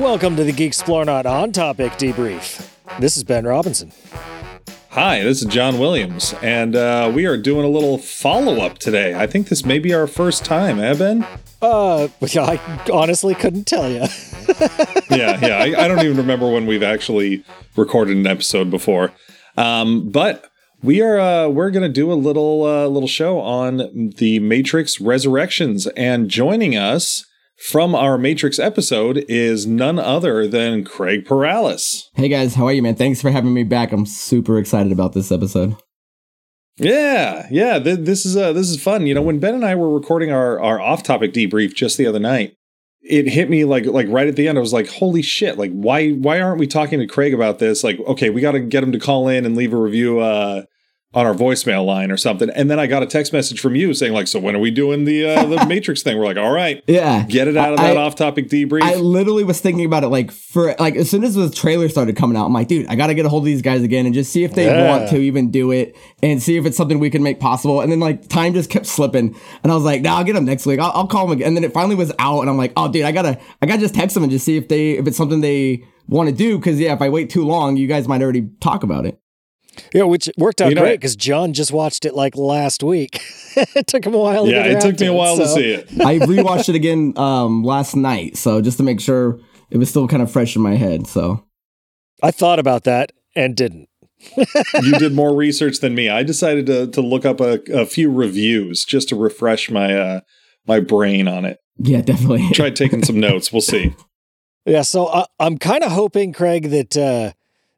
Welcome to the Geek Not On Topic Debrief. This is Ben Robinson. Hi, this is John Williams, and uh, we are doing a little follow up today. I think this may be our first time, eh, Ben? Uh, I honestly couldn't tell you. yeah, yeah. I, I, don't even remember when we've actually recorded an episode before. Um, but we are uh, we're gonna do a little uh, little show on the Matrix Resurrections, and joining us from our Matrix episode is none other than Craig Paralis. Hey guys, how are you, man? Thanks for having me back. I'm super excited about this episode. Yeah, yeah. Th- this is uh, this is fun. You know, when Ben and I were recording our our off topic debrief just the other night, it hit me like like right at the end. I was like, "Holy shit! Like, why why aren't we talking to Craig about this? Like, okay, we got to get him to call in and leave a review. Uh, on our voicemail line or something. And then I got a text message from you saying like, "So when are we doing the uh, the Matrix thing?" We're like, "All right, yeah, get it out of that off topic debrief." I literally was thinking about it like for like as soon as the trailer started coming out, I'm like, dude, I got to get a hold of these guys again and just see if they yeah. want to even do it and see if it's something we can make possible. And then like time just kept slipping, and I was like, "Nah, I'll get them next week. I'll, I'll call them again." And then it finally was out, and I'm like, "Oh, dude, I gotta I gotta just text them and just see if they if it's something they." Want to do because yeah, if I wait too long, you guys might already talk about it. Yeah, which worked out you know, great because John just watched it like last week. it took him a while. yeah, it took me a while it, to so. see it. I rewatched it again um, last night, so just to make sure it was still kind of fresh in my head. So I thought about that and didn't. you did more research than me. I decided to to look up a, a few reviews just to refresh my uh, my brain on it. Yeah, definitely. Tried taking some notes. We'll see. Yeah, so uh, I'm kind of hoping, Craig, that uh,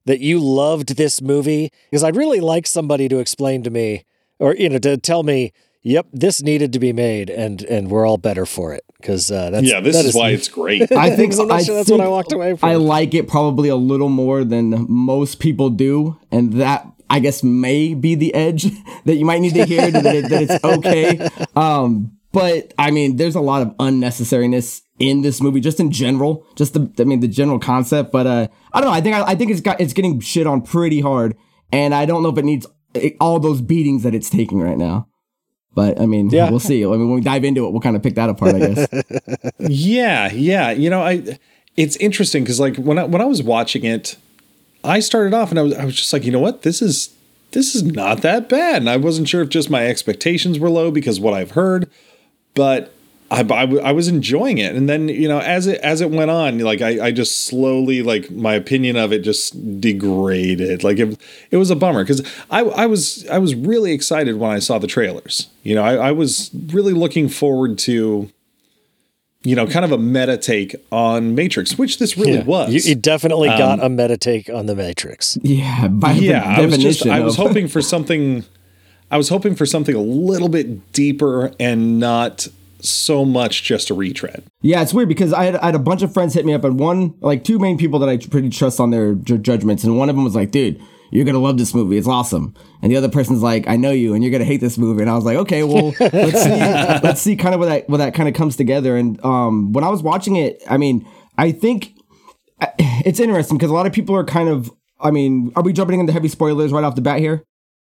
that you loved this movie? Because I'd really like somebody to explain to me, or you know, to tell me, "Yep, this needed to be made, and and we're all better for it." Because uh, that's yeah, this that is, is, why it's great. I think i'm not sure that's think what I walked away from. I like it probably a little more than most people do, and that I guess may be the edge that you might need to hear that, it, that it's okay. Um, but I mean, there's a lot of unnecessariness in this movie, just in general, just the I mean the general concept. But uh, I don't know. I think I, I think it's got it's getting shit on pretty hard, and I don't know if it needs all those beatings that it's taking right now. But I mean, yeah. we'll see. I mean, when we dive into it, we'll kind of pick that apart, I guess. yeah, yeah. You know, I it's interesting because like when I when I was watching it, I started off and I was I was just like, you know what, this is this is not that bad, and I wasn't sure if just my expectations were low because what I've heard but I, I, I, was enjoying it. And then you know as it as it went on like I, I just slowly like my opinion of it just degraded. Like it, it was a bummer because I, I was I was really excited when I saw the trailers. You know I, I was really looking forward to you know kind of a meta take on Matrix which this really yeah, was. You, you definitely um, got a meta take on the Matrix. Yeah by yeah I was just I was hoping for something I was hoping for something a little bit deeper and not so much just a retread. Yeah, it's weird because I had, I had, a bunch of friends hit me up, and one, like two main people that I pretty trust on their ju- judgments, and one of them was like, dude, you're gonna love this movie. It's awesome. And the other person's like, I know you, and you're gonna hate this movie. And I was like, okay, well, let's see, let's see kind of where that where that kind of comes together. And um, when I was watching it, I mean, I think uh, it's interesting because a lot of people are kind of. I mean, are we jumping into heavy spoilers right off the bat here?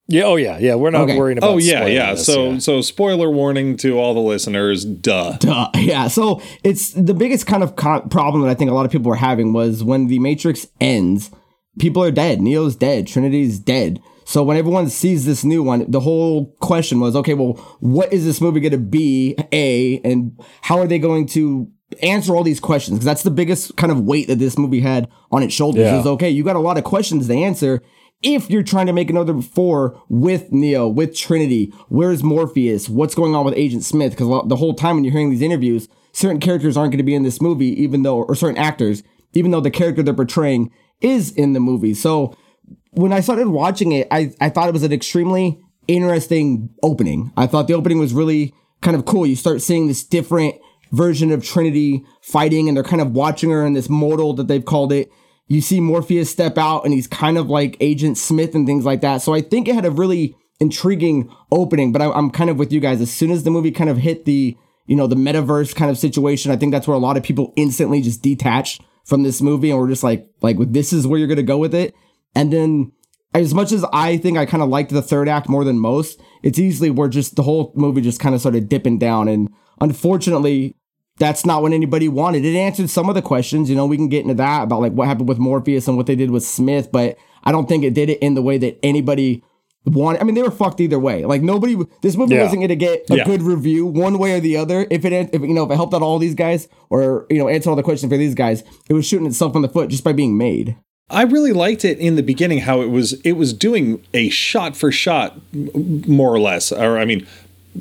Yeah. Oh yeah. Yeah. We're not okay. worrying oh, about. Oh yeah. Yeah. This, so yeah. so spoiler warning to all the listeners. Duh. Duh. Yeah. So it's the biggest kind of con- problem that I think a lot of people were having was when the Matrix ends, people are dead. Neo's dead. Trinity's dead. So when everyone sees this new one, the whole question was, okay, well, what is this movie going to be? A and how are they going to answer all these questions? Because that's the biggest kind of weight that this movie had on its shoulders. Yeah. Is okay, you got a lot of questions to answer if you're trying to make another four with Neo, with Trinity, where's Morpheus? What's going on with Agent Smith? Because the whole time when you're hearing these interviews, certain characters aren't going to be in this movie, even though, or certain actors, even though the character they're portraying is in the movie. So when I started watching it, I, I thought it was an extremely interesting opening. I thought the opening was really kind of cool. You start seeing this different version of Trinity fighting, and they're kind of watching her in this modal that they've called it you see Morpheus step out and he's kind of like Agent Smith and things like that. So I think it had a really intriguing opening, but I, am kind of with you guys. As soon as the movie kind of hit the, you know, the metaverse kind of situation, I think that's where a lot of people instantly just detached from this movie and we're just like, like, this is where you're going to go with it. And then as much as I think I kind of liked the third act more than most, it's easily where just the whole movie just kind of started dipping down. And unfortunately, that's not what anybody wanted. It answered some of the questions. You know, we can get into that about like what happened with Morpheus and what they did with Smith, but I don't think it did it in the way that anybody wanted. I mean, they were fucked either way. Like nobody, this movie Yeah. wasn't going to get a Yeah. good review one way or the other. If it, if you know, if it helped out all these guys or you know answered all the questions for these guys, it was shooting itself in the foot just by being made. I really liked it in the beginning how it was it was doing a shot for shot more or less or I mean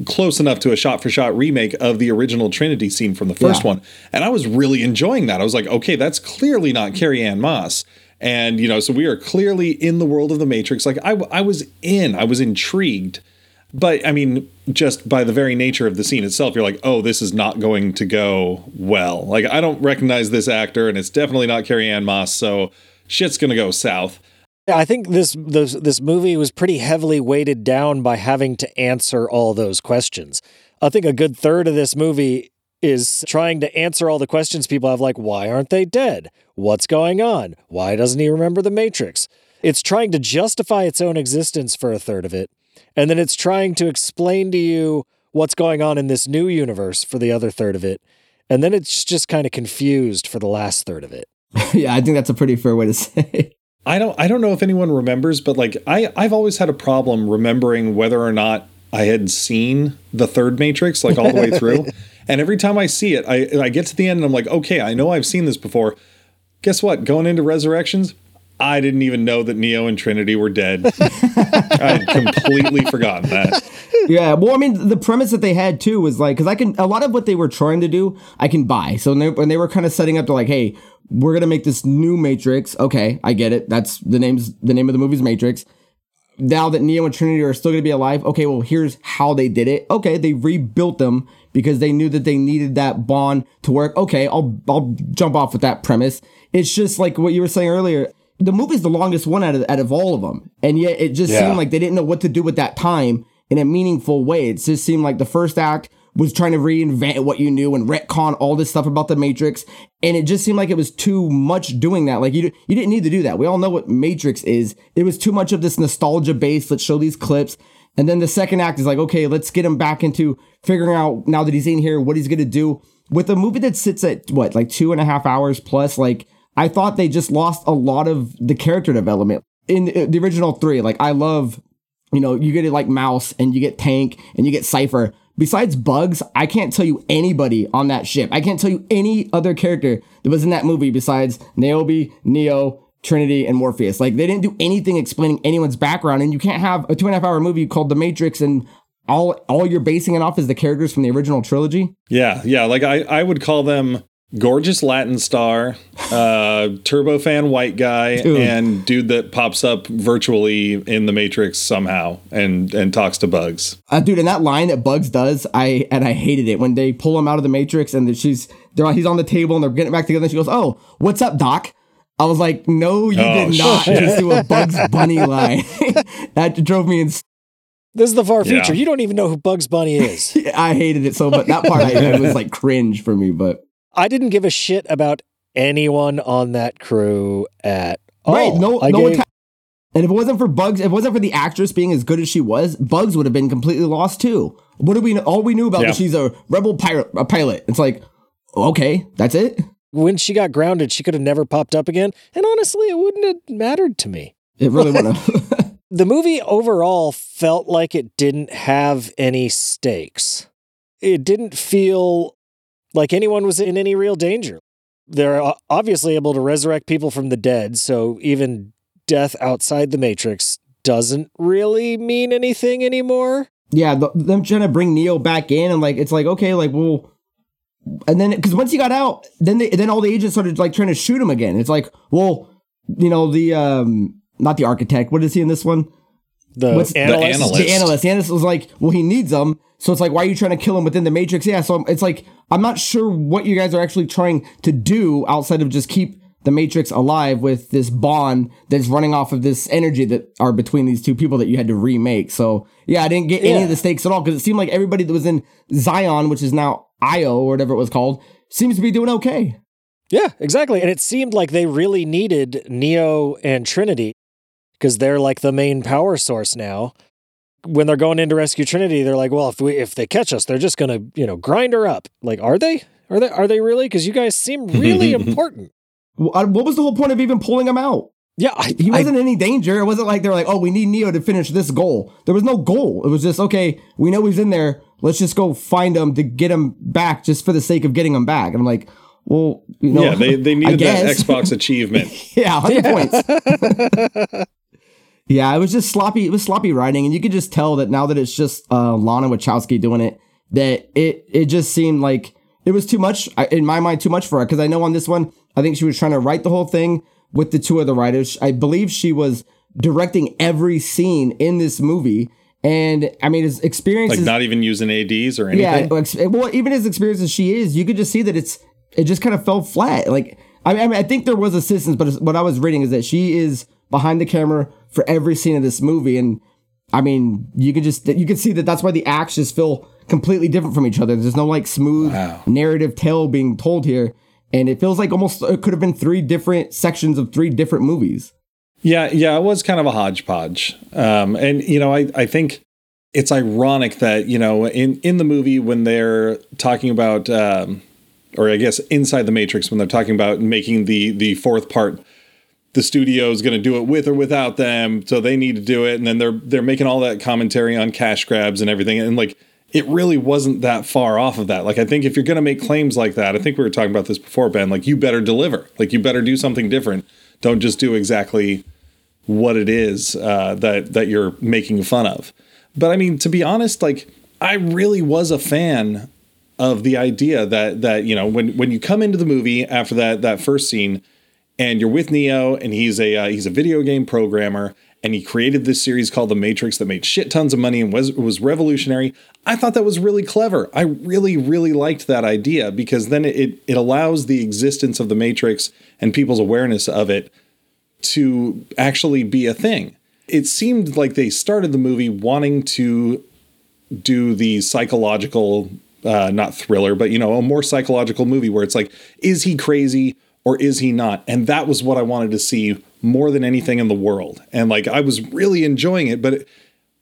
close enough to a shot for shot remake of the original Trinity scene from the first Yeah. one and I was really enjoying that. I was like, okay, that's clearly not Carrie Ann Moss. And you know, so we are clearly in the world of the Matrix. Like I, I was in, I was intrigued. But I mean, just by the very nature of the scene itself, you're like, oh, this is not going to go well. Like, I don't recognize this actor, and it's definitely not Carrie Ann Moss, so shit's gonna go south. I think this this this movie was pretty heavily weighted down by having to answer all those questions. I think a good third of this movie is trying to answer all the questions people have like why aren't they dead? What's going on? Why doesn't he remember the Matrix? It's trying to justify its own existence for a third of it, and then it's trying to explain to you what's going on in this new universe for the other third of it. And then it's just kind of confused for the last third of it. yeah, I think that's a pretty fair way to say. I don't I don't know if anyone remembers, but like I I've always had a problem remembering whether or not I had seen the third Matrix like all the way through. and every time I see it, I I get to the end and I'm like, okay, I know I've seen this before. Guess what? Going into Resurrections, I didn't even know that Neo and Trinity were dead. I had completely forgotten that. yeah, well, I mean, the premise that they had too was like, because I can a lot of what they were trying to do, I can buy. So when they, when they were kind of setting up to like, hey, we're gonna make this new Matrix. Okay, I get it. That's the name's the name of the movie's Matrix. Now that Neo and Trinity are still gonna be alive, okay, well, here's how they did it. Okay, they rebuilt them because they knew that they needed that bond to work. Okay, I'll I'll jump off with that premise. It's just like what you were saying earlier. The movie's the longest one out of out of all of them, and yet it just Yeah. seemed like they didn't know what to do with that time in a meaningful way. It just seemed like the first act was trying to reinvent what you knew and retcon all this stuff about the Matrix, and it just seemed like it was too much doing that. Like you, you didn't need to do that. We all know what Matrix is. It was too much of this nostalgia base. Let's show these clips, and then the second act is like, okay, let's get him back into figuring out now that he's in here what he's gonna do with a movie that sits at what like two and a half hours plus. Like I thought they just lost a lot of the character development in the, original three. Like I love you know, you get it like Mouse and you get Tank and you get Cypher. Besides Bugs, I can't tell you anybody on that ship. I can't tell you any other character that was in that movie besides Niobe, Neo, Trinity, and Morpheus. Like they didn't do anything explaining anyone's background, and you can't have a two and a half hour movie called The Matrix and all all you're basing it off is the characters from the original trilogy. Yeah, yeah. Like I, I would call them gorgeous Latin star, uh, turbo fan white guy, Dude. and dude that pops up virtually in the Matrix somehow and and talks to bugs. Uh, dude, and that line that Bugs does, I and I hated it when they pull him out of the Matrix and she's they're he's on the table and they're getting back together. and She goes, "Oh, what's up, Doc?" I was like, "No, you Oh, did not shit. just do a Bugs Bunny line." that drove me ins This is the far Yeah. future. You don't even know who Bugs Bunny is. I hated it so, but that part I, it was like cringe for me. But I didn't give a shit about anyone on that crew at all. right, no, I no gave- one. Ca- and if it wasn't for Bugs, if it wasn't for the actress being as good as she was, Bugs would have been completely lost too. What do we know? All we knew about Yeah. was she's a rebel pirate, a pilot. It's like, okay, that's it. when she got grounded, she could have never popped up again. And honestly, it wouldn't have mattered to me. It really wouldn't have. The movie overall felt like it didn't have any stakes. It didn't feel like anyone was in any real danger. They're obviously able to resurrect people from the dead, so even death outside the Matrix doesn't really mean anything anymore. yeah, the, them trying to bring Neo back in and like it's like okay, like well, and then because once he got out, then they then all the agents started like trying to shoot him again. It's like well, you know the um not the architect. What is he in this one? The What's- the analyst- analyst. The analyst. The analyst was like, well, he needs them. So it's like, why are you trying to kill him within the Matrix? Yeah. So it's like, I'm not sure what you guys are actually trying to do outside of just keep the Matrix alive with this bond that's running off of this energy that are between these two people that you had to remake. So yeah, I didn't get any of the stakes at all because it seemed like everybody that was in Zion, which is now Io or whatever it was called, seems to be doing okay. Yeah, exactly. And it seemed like they really needed Neo and Trinity because they're like the main power source now. When they're going in to rescue Trinity, they're like, well, if we if they catch us, they're just gonna, you know, grind her up. Like, are they? Are they are they really? Because you guys seem really important. Uh, What was the whole point of even pulling him out? Yeah, I, He wasn't in any danger. It wasn't like they were like, oh, we need Neo to finish this goal. There was no goal. It was just, okay, we know he's in there. Let's just go find him to get him back just for the sake of getting him back. And I'm like, well, you know, yeah, they, they I needed that. Xbox achievement. Yeah, 100 points. Yeah, it was just sloppy. It was sloppy writing, and you could just tell that now that it's just uh, Lana Wachowski doing it, that it it just seemed like it was too much in my mind, too much for her. Because I know on this one, I think she was trying to write the whole thing with the two other writers. I believe she was directing every scene in this movie, and I mean, his experience Like not even using ADs or anything. Yeah, well, even as experienced as she is, you could just see that it's it just kind of fell flat. Like I, mean, I think there was assistance, but what I was reading is that she is behind the camera for every scene of this movie, and I mean, you can just you can see that that's why the acts just feel completely different from each other. There's no like smooth Wow. narrative tale being told here, and it feels like almost it could have been three different sections of three different movies. Yeah, yeah, it was kind of a hodgepodge. Um, and you know, I, I think it's ironic that, you know, in, in the movie when they're talking about um, or I guess inside the Matrix when they're talking about making the the fourth part, the studio is going to do it with or without them, so they need to do it, and then they're they're making all that commentary on cash grabs and everything, and like it really wasn't that far off of that. Like I think if you're going to make claims like that, I think we were talking about this before, Ben. Like you better deliver. Like you better do something different. Don't just do exactly what it is uh, that that you're making fun of. But I mean, to be honest, like I really was a fan of the idea that that you know when when you come into the movie after that that first scene and you're with Neo and he's a uh, he's a video game programmer and he created this series called The Matrix that made shit tons of money and was was revolutionary. I thought that was really clever. I really really liked that idea because then it it allows the existence of the Matrix and people's awareness of it to actually be a thing. It seemed like they started the movie wanting to do the psychological, uh, not thriller, but you know, a more psychological movie where it's like, is he crazy or is he not? And that was what I wanted to see more than anything in the world. And like, I was really enjoying it, but it,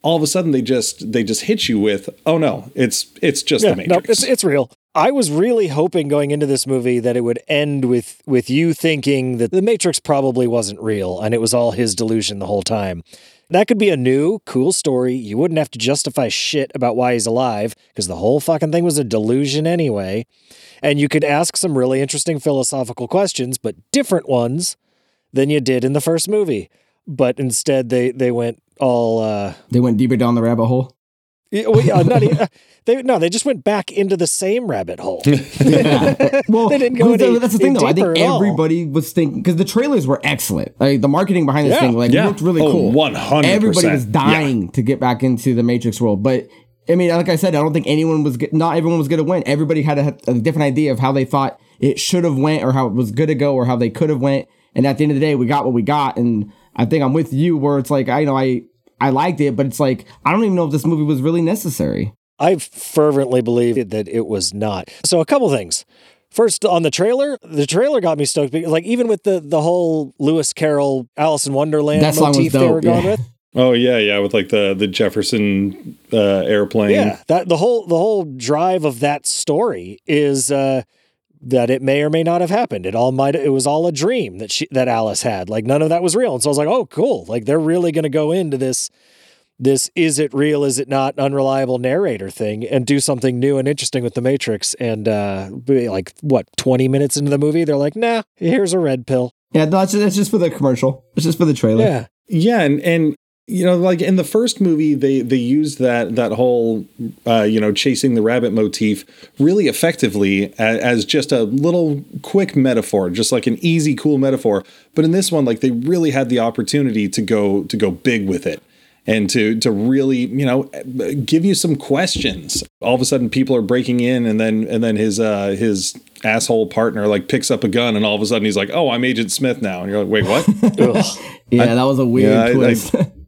all of a sudden they just they just hit you with, oh no, it's it's just yeah, the no, Matrix. it's it's real. I was really hoping going into this movie that it would end with with you thinking that the Matrix probably wasn't real and it was all his delusion the whole time. That could be a new, cool story. You wouldn't have to justify shit about why he's alive because the whole fucking thing was a delusion anyway. And you could ask some really interesting philosophical questions, but different ones than you did in the first movie. But instead, they they went all uh, They went deeper down the rabbit hole. Yeah, well, yeah, not they no, they just went back into the same rabbit hole. yeah. Well, They didn't go but any- that's the thing, though. I think at all. everybody was thinking because the trailers were excellent. Like the marketing behind this Yeah, thing, like yeah. it looked really Oh, cool. 100%. Everybody was Yeah. dying to get back into the Matrix world, but I mean, like I said, I don't think anyone was. get- Not everyone was going to win. Everybody had a, a different idea of how they thought it should have went, or how it was good to go, or how they could have went. And at the end of the day, we got what we got. And I think I'm with you, where it's like I you know I I liked it, but it's like I don't even know if this movie was really necessary. I fervently believe that it was not. So a couple things. First, on the trailer, the trailer got me stoked. Because, like even with the the whole Lewis Carroll Alice in Wonderland That song was motif they were going yeah. with. oh yeah, yeah, with like the the Jefferson uh, airplane. Yeah, that the whole the whole drive of that story is uh, that it may or may not have happened. It all might it was all a dream that she that Alice had. Like none of that was real. And so I was like, oh, cool. Like they're really going to go into this this is it real is it not unreliable narrator thing and do something new and interesting with the matrix and uh like what 20 minutes into the movie they're like nah here's a red pill Yeah, no, it's just, it's just for the commercial. It's just for the trailer. yeah Yeah, and and you know, like in the first movie, they they used that that whole uh, you know chasing the rabbit motif really effectively as, as just a little quick metaphor, just like an easy, cool metaphor. But in this one, like they really had the opportunity to go to go big with it and to to really you know give you some questions. All of a sudden, people are breaking in, and then and then his uh, his asshole partner like picks up a gun, and all of a sudden he's like, "Oh, I'm Agent Smith now," and you're like, "Wait, what?" Yeah, that was a weird Yeah, I- I- twist. Yeah,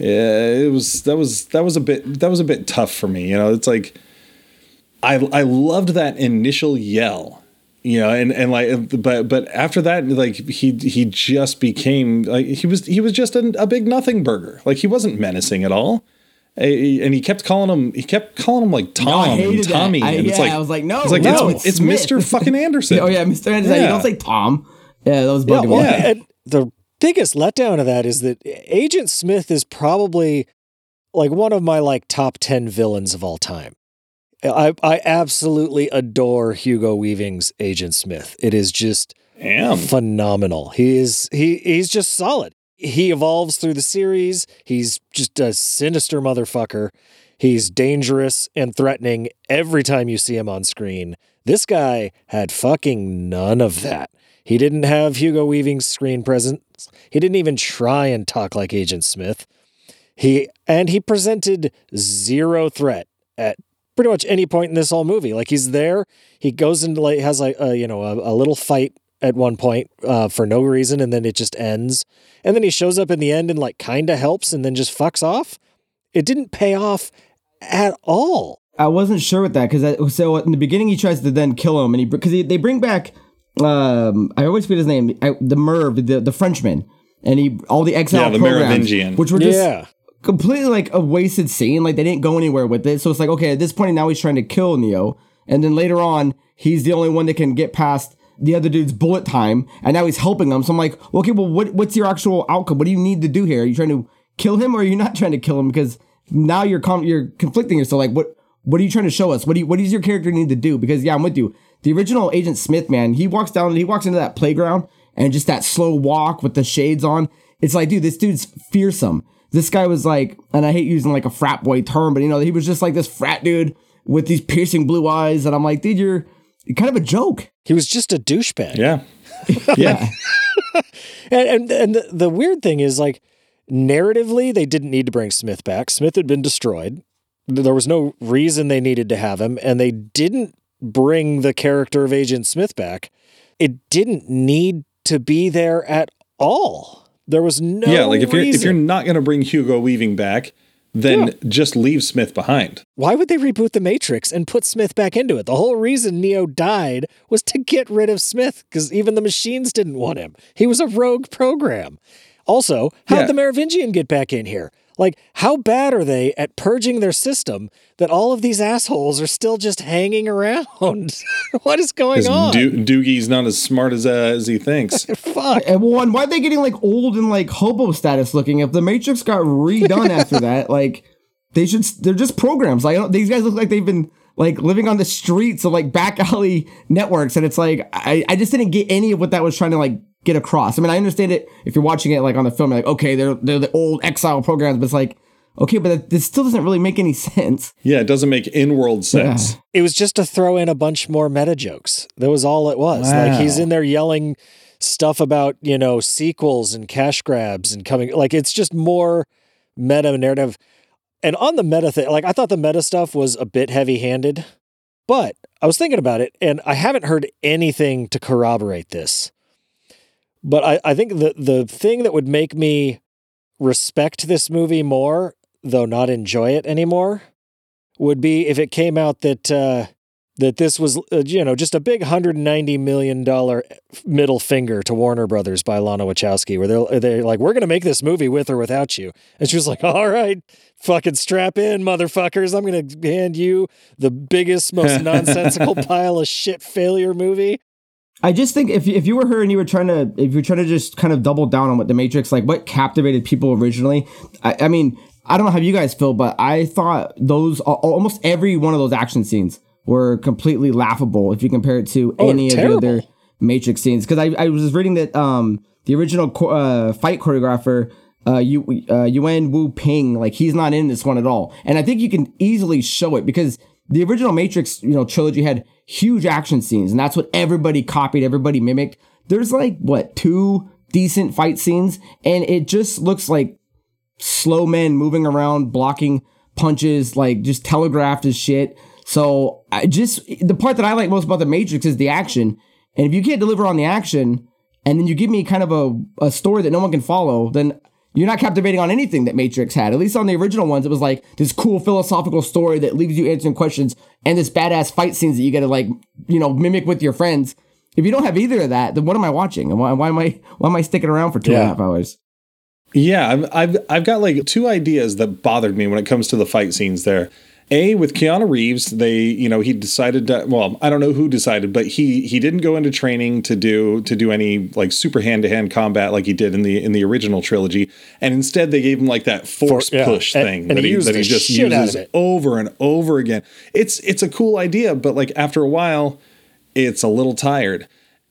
it was that was that was a bit that was a bit tough for me. You know, it's like I I loved that initial yell. You know, and and like, but but after that, like he he just became like he was he was just a, a big nothing burger. Like he wasn't menacing at all. And he kept calling him he kept calling him like Tom I and hated that. Tommy I- and it's yeah, like I was like, no, it's like no, it's, it's it's Mr. fucking Anderson Oh yeah, Mr. Anderson. You Yeah. don't say Tom. Yeah, that was Yeah, well. Yeah. and the biggest letdown of that is that Agent Smith is probably like one of my like top 10 villains of all time. I I absolutely adore Hugo Weaving's Agent Smith. It is just Damn. phenomenal. He is he he's just solid. He evolves through the series. He's just a sinister motherfucker. He's dangerous and threatening every time you see him on screen. This guy had fucking none of that. He didn't have Hugo Weaving's screen presence. He didn't even try and talk like Agent Smith. He and he presented zero threat at pretty much any point in this whole movie. Like he's there, he goes into like has like a you know a, a little fight at one point uh, for no reason, and then it just ends. And then he shows up in the end and like kind of helps, and then just fucks off. It didn't pay off at all. I wasn't sure with that because so in the beginning he tries to then kill him and he because they bring back um I always forget his name. I, the Merv the the Frenchman. And he all the exile Yeah, the programs Merovingian. which were just yeah, completely like a wasted scene. Like they didn't go anywhere with it. So it's like okay at this point now he's trying to kill Neo. And then later on he's the only one that can get past the other dude's bullet time. And now he's helping him. So I'm like okay well what what's your actual outcome? What do you need to do here? Are you trying to kill him or are you not trying to kill him? Because now you're com- you're conflicting yourself. Like what what are you trying to show us? What do you, what does your character need to do? Because yeah, I'm with you. The original Agent Smith, man, he walks down, and he walks into that playground and just that slow walk with the shades on. It's like, dude, this dude's fearsome. This guy was like, and I hate using like a frat boy term, but you know, he was just like this frat dude with these piercing blue eyes, and I'm like, dude, you're, you're kind of a joke. he was just a douchebag. Yeah. Yeah. And and, and the, the weird thing is like narratively they didn't need to bring Smith back. Smith had been destroyed. There was no reason they needed to have him and they didn't bring the character of Agent Smith back. It didn't need to be there at all. There was no yeah, like if you're if you're not going to bring Hugo Weaving back, then just leave Smith behind. Why would they reboot the Matrix and put Smith back into it? The whole reason Neo died was to get rid of Smith because even the machines didn't want him. He was a rogue program. Also, how'd Yeah. the Merovingian get back in here? Like, how bad are they at purging their system that all of these assholes are still just hanging around? what is going on? Do- Doogie's not as smart as uh, as he thinks. Fuck. And one, why are they getting like old and like hobo status looking? If the Matrix got redone after that, like they should, they're just programs. Like I don't- these guys look like they've been like living on the streets of like back alley networks, and it's like I, I just didn't get any of what that was trying to like get across. I mean, I understand it if you're watching it like on the film, you're like okay, they're they're the old exile programs, but it's like okay, but that, this still doesn't really make any sense. Yeah, it doesn't make in-world sense. It was just to throw in a bunch more meta jokes. That was all it was. Like he's in there yelling stuff about, you know, sequels and cash grabs and coming like it's just more meta narrative. And on the meta thing, like I thought the meta stuff was a bit heavy-handed, but I was thinking about it and I haven't heard anything to corroborate this. But I, I think the the thing that would make me respect this movie more, though not enjoy it anymore, would be if it came out that uh, that this was uh, you know just a big hundred ninety million dollar middle finger to Warner Brothers by Lana Wachowski, where they're they're like, we're gonna make this movie with or without you, and she was like, all right, fucking strap in, motherfuckers, I'm gonna hand you the biggest, most nonsensical pile of shit failure movie. I just think if if you were her and you were trying to if you're trying to just kind of double down on what the Matrix like what captivated people originally, I, I mean I don't know how you guys feel, but I thought those almost every one of those action scenes were completely laughable if you compare it to Oh, any of the other Matrix scenes. Because I, I was reading that um the original cho- uh, fight choreographer uh, Yu, uh, Yuen Woo-ping, like he's not in this one at all. And I think you can easily show it because the original Matrix, you know, trilogy had huge action scenes, and that's what everybody copied, everybody mimicked. There's like what two decent fight scenes, and it just looks like slow men moving around, blocking punches, like just telegraphed as shit. So I just the part that I like most about the Matrix is the action. And if you can't deliver on the action, and then you give me kind of a, a story that no one can follow, then you're not captivating on anything that Matrix had. At least on the original ones, it was like this cool philosophical story that leaves you answering questions and this badass fight scenes that you got to like, you know, mimic with your friends. If you don't have either of that, then what am I watching? And why, why am I why am I sticking around for two and a half hours? Yeah, I've, I've I've got like two ideas that bothered me when it comes to the fight scenes there. A with Keanu Reeves, they you know he decided to well I don't know who decided, but he he didn't go into training to do to do any like super hand to hand combat like he did in the in the original trilogy, and instead they gave him like that force For- yeah, push and- thing and that he that he just shit out of uses over and over again. It's it's a cool idea, but like after a while, it's a little tired.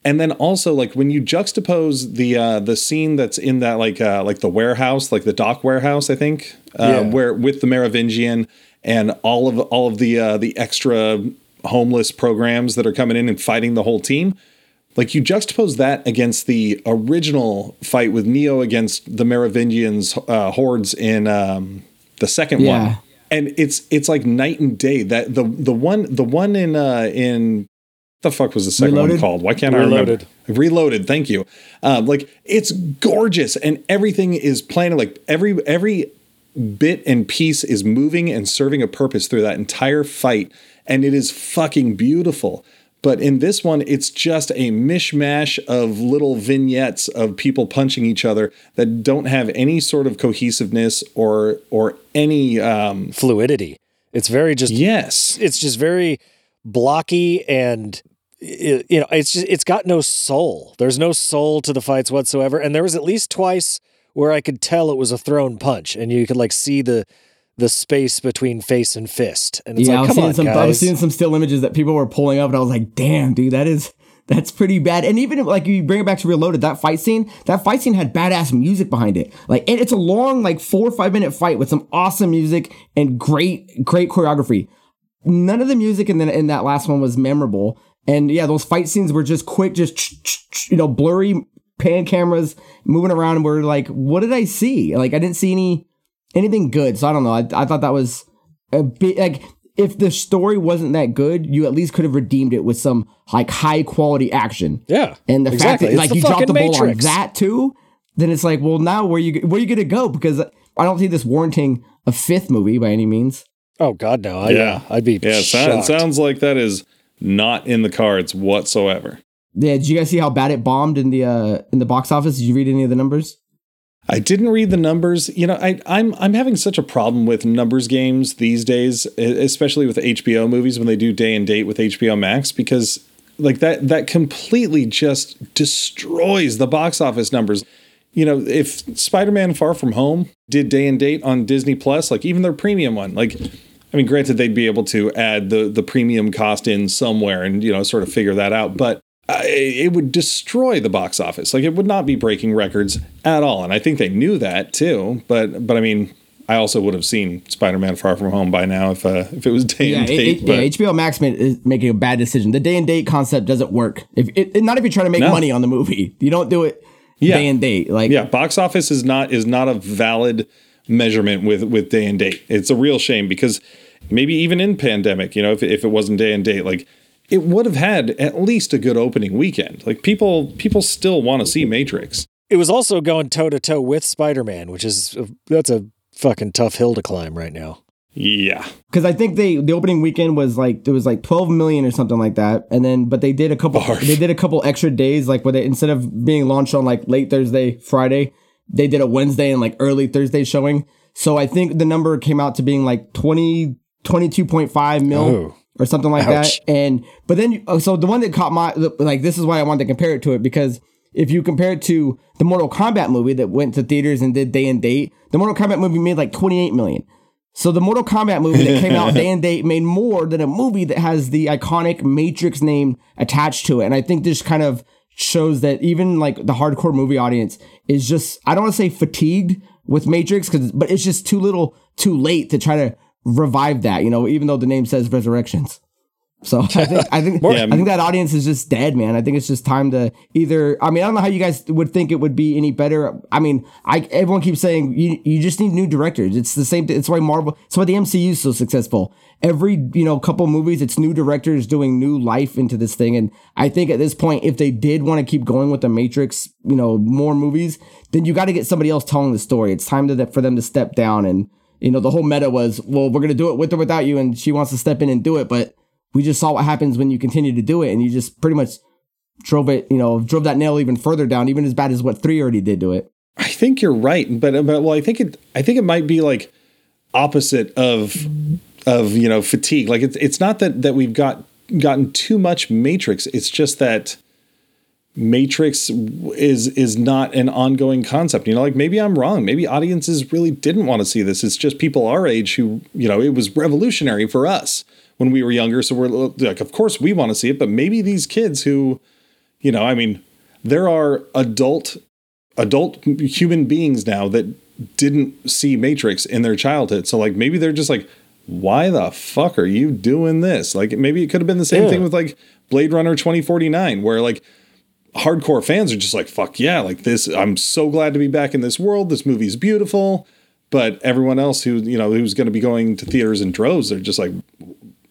And then also like when you juxtapose the uh the scene that's in that like uh like the warehouse, like the dock warehouse, I think, uh, Yeah. where with the Merovingian and all of all of the uh the extra homeless programs that are coming in and fighting the whole team. Like you juxtapose that against the original fight with Neo against the Merovingians uh, hordes in um, the second Yeah. one, and it's it's like night and day. That the the one the one in uh, in the fuck was the second Reloaded? one called? Why can't Reloaded. I remember? Reloaded. Thank you. Um, like it's gorgeous, and everything is playing like every every bit and piece is moving and serving a purpose through that entire fight, and it is fucking beautiful. But in this one, it's just a mishmash of little vignettes of people punching each other that don't have any sort of cohesiveness or or any um, Fluidity. It's very just yes. it's just very blocky and you know it's just it's got no soul there's no soul to the fights whatsoever and there was at least twice where i could tell it was a thrown punch and you could like see the the space between face and fist and it's yeah, I like seeing on some. I was guys seeing some still images that people were pulling up, and I was like, "Damn, dude, that is that's pretty bad." And even if, like you bring it back to Reloaded, that fight scene, that fight scene had badass music behind it. Like, it's a long, like four or five minute fight with some awesome music and great, great choreography. None of the music in the, in that last one was memorable. And yeah, those fight scenes were just quick, just you know, blurry pan cameras moving around. And we're like, what did I see? Like, I didn't see any anything good. So I don't know. I, I thought that was a bit like if the story wasn't that good, you at least could have redeemed it with some like high quality action. yeah And the exactly. fact that like you dropped the ball Matrix. on that too, then it's like, well, now where you where you gonna go? Because I don't see this warranting a fifth movie by any means. Oh god no I, yeah i'd be Yeah, it, sound- it sounds like that is not in the cards whatsoever. Yeah, did you guys see how bad it bombed in the uh in the box office? Did you read any of the numbers? I didn't read the numbers. You know, I, I'm I'm having such a problem with numbers games these days, especially with HBO movies when they do day and date with HBO Max, because like that that completely just destroys the box office numbers. You know, if Spider-Man Far From Home did day and date on Disney Plus, like even their premium one, like I mean, granted they'd be able to add the the premium cost in somewhere and you know sort of figure that out, but uh, it would destroy the box office. Like it would not be breaking records at all, and I think they knew that too. But but I mean, I also would have seen Spider-Man: Far From Home by now if uh, if it was day Yeah, and date. it- but yeah, HBO Max made, is making a bad decision. The day and date concept doesn't work. If it, not if you're trying to make No. money on the movie, you don't do it Yeah. day and date. Like yeah, box office is not is not a valid measurement with with day and date. It's a real shame because maybe even in pandemic, you know, if if it wasn't day and date, like it would have had at least a good opening weekend. Like people people still want to see Matrix. it was also going toe to toe with spider-man which is uh, that's a fucking tough hill to climb right now Yeah. because I think they the opening weekend was like there was like 12 million or something like that, and then but they did a couple Barf. they did a couple extra days like where they instead of being launched on like late Thursday Friday, they did a Wednesday and like early Thursday showing. So I think the number came out to being like 20 22.5 mil Oh. or something like Ouch. that. And but then oh, so the one that caught my like this is why I wanted to compare it to it because if you compare it to the Mortal Kombat movie that went to theaters and did day and date, the Mortal Kombat movie made like 28 million. So the Mortal Kombat movie that came out day and date made more than a movie that has the iconic Matrix name attached to it. And I think this kind of shows that even like the hardcore movie audience is just I don't want to say fatigued with Matrix cuz but it's just too little too late to try to revive that, you know, even though the name says Resurrections. So I think I think Yeah. I think that audience is just dead, man. I think it's just time to either. I mean, I don't know how you guys would think it would be any better. I mean, I everyone keeps saying you you just need new directors. It's the same. It's why Marvel. It's why the MCU is so successful. Every you know couple movies, it's new directors doing new life into this thing. And I think at this point, if they did want to keep going with the Matrix, you know, more movies, then you got to get somebody else telling the story. It's time to for them to step down and. You know, the whole meta was, well, we're going to do it with or without you. And she wants to step in and do it. But we just saw what happens when you continue to do it and you just pretty much drove it, you know, drove that nail even further down, even as bad as what three already did to it. I, think you're right, but but well, I think it I think it might be like opposite of of you know fatigue. Like it's it's not that that we've got gotten too much Matrix. It's just that Matrix is is not an ongoing concept. You know, like maybe I'm wrong. Maybe audiences really didn't want to see this. It's just people our age who you know it was revolutionary for us when we were younger. So we're like, of course we want to see it, but maybe these kids who, you know, I mean, there are adult adult human beings now that didn't see Matrix in their childhood. So like maybe they're just like, why the fuck are you doing this? Like maybe it could have been the same Yeah. thing with like Blade Runner 2049, where like hardcore fans are just like, fuck yeah, like this, I'm so glad to be back in this world. This movie's beautiful. But everyone else who, you know, who's going to be going to theaters in droves, they're just like,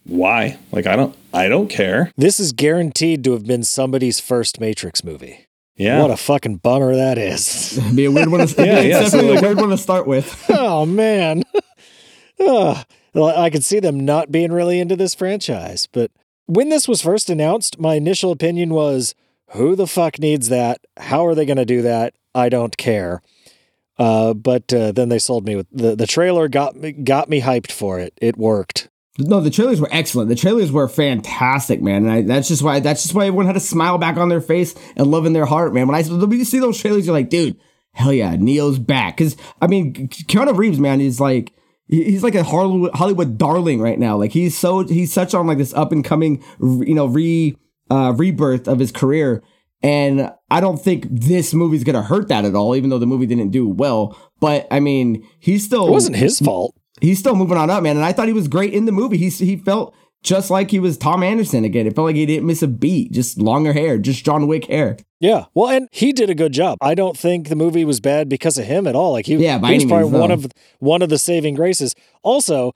why? Like, I don't, I don't care. This is guaranteed to have been somebody's first Matrix movie. Yeah. What a fucking bummer that is. Be a weird one to Yeah, it's yeah, so, definitely like- a weird one to start with. oh man. Ugh. Well, I could see them not being really into this franchise, but when this was first announced, my initial opinion was, "Who the fuck needs that? How are they going to do that? I don't care." Uh, but uh, then they sold me with the the trailer got me got me hyped for it. It worked. No, the trailers were excellent. The trailers were fantastic, man. And I, that's just why that's just why everyone had a smile back on their face and love in their heart, man. When I when you see those trailers, you're like, dude, hell yeah, Neo's back. Because I mean, Keanu Reeves, man, is like he's like a Hollywood Hollywood darling right now. Like he's so he's such on like this up and coming, you know, re uh, rebirth of his career. And I don't think this movie's gonna hurt that at all, even though the movie didn't do well. But I mean, he's still It wasn't his fault. He's still moving on up, man. And I thought he was great in the movie. He he felt just like he was Tom Anderson again. It felt like he didn't miss a beat. Just longer hair, just John Wick hair. Yeah, well, and he did a good job. I don't think the movie was bad because of him at all. Like he, Yeah, by he was probably means, one of one of the saving graces. Also,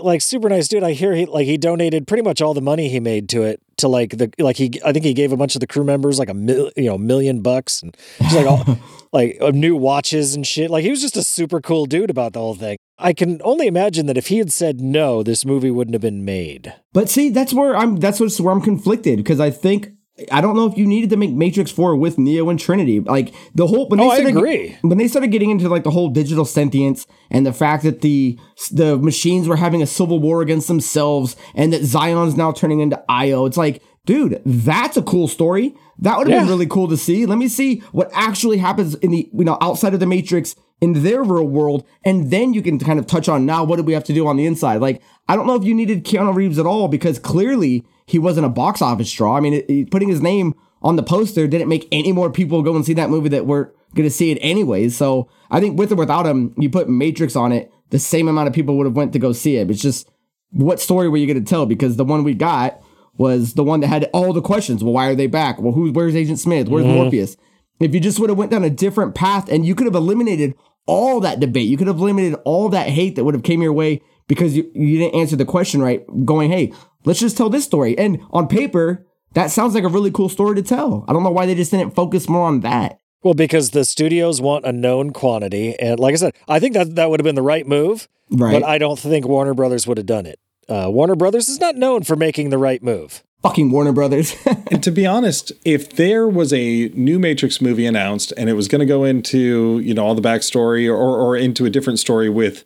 like super nice dude. I hear he like he donated pretty much all the money he made to it to like the like he I think he gave a bunch of the crew members like a mil, you know million bucks and just like all like uh, new watches and shit. Like he was just a super cool dude about the whole thing. I can only imagine that if he had said no, this movie wouldn't have been made. But see, that's where I'm. That's what's where I'm conflicted because I think I don't know if you needed to make Matrix Four with Neo and Trinity. Like the whole. When Oh, they I agree. When they started getting into like the whole digital sentience and the fact that the the machines were having a civil war against themselves and that Zion's now turning into Io, it's like, dude, that's a cool story. That would have been really cool to see. Let me see what actually happens in the you know outside of the Matrix in their real world, and then you can kind of touch on now what do we have to do on the inside. Like I don't know if you needed Keanu Reeves at all because clearly he wasn't a box office draw. I mean, it, it- putting his name on the poster didn't make any more people go and see that movie that weren't going to see it anyways. So I think with or without him, you put Matrix on it, the same amount of people would have went to go see it. It's just what story were you going to tell? Because the one we got was the one that had all the questions. Well, why are they back? Well, who's where's Agent Smith? Where's mm-hmm. Morpheus? If you just would have went down a different path and you could have eliminated all that debate, you could have eliminated all that hate that would have came your way because you, you didn't answer the question right, going, hey, let's just tell this story. And on paper, that sounds like a really cool story to tell. I don't know why they just didn't focus more on that. Well, because the studios want a known quantity, and like I said, I think that that would have been the right move. Right. But I don't think Warner Brothers would have done it. Uh, Warner Brothers is not known for making the right move. Fucking Warner Brothers. And to be honest, if there was a new Matrix movie announced and it was going to go into, you know, all the backstory or, or into a different story with,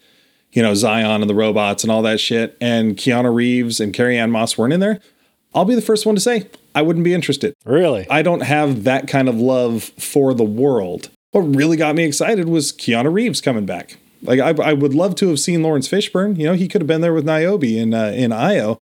you know, Zion and the robots and all that shit, and Keanu Reeves and Carrie Ann Moss weren't in there, I'll be the first one to say I wouldn't be interested. Really? I don't have that kind of love for the world. What really got me excited was Keanu Reeves coming back. Like I, I would love to have seen Laurence Fishburne. You know, he could have been there with Niobe in uh, in Io,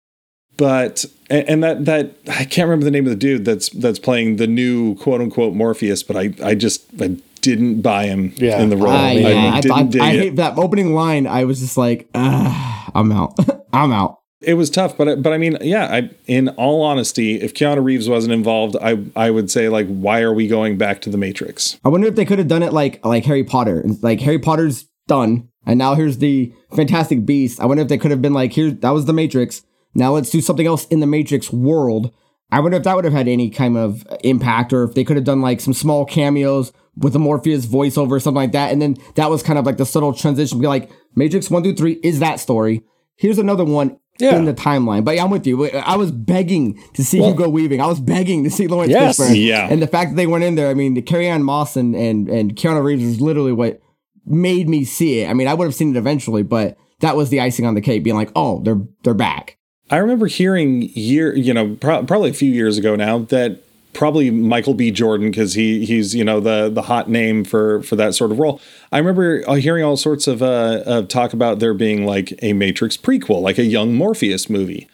but and, and that that I can't remember the name of the dude that's that's playing the new quote unquote Morpheus. But I I just I didn't buy him Yeah. in the role. I, I, yeah, I, didn't I, dig I it. hate that opening line. I was just like, I'm out. I'm out. It was tough, but I- but I mean, yeah. I, in all honesty, if Keanu Reeves wasn't involved, I I would say like, why are we going back to the Matrix? I wonder if they could have done it like like Harry Potter. Like Harry Potter's done, and now here's the Fantastic Beast. I wonder if they could have been like, here that was the Matrix. Now let's do something else in the Matrix world. I wonder if that would have had any kind of impact, or if they could have done like some small cameos with a Morpheus voiceover or something like that. And then that was kind of like the subtle transition. Be like, Matrix one through three is that story. Here's another one Yeah. in the timeline. But yeah, I'm with you. I was begging to see Well- Hugo Weaving. I was begging to see Laurence Yes. Fishburne. Yeah. And the fact that they weren't in there, I mean, the Carrie Ann Moss and, and, and Keanu Reeves was literally what made me see it. I mean, I would have seen it eventually, but that was the icing on the cake, being like, oh, they're they're back. I remember hearing year, you know, pro- probably a few years ago now that probably Michael B. Jordan because he he's you know the the hot name for for that sort of role. I remember uh, hearing all sorts of uh, of talk about there being like a Matrix prequel, like a young Morpheus movie.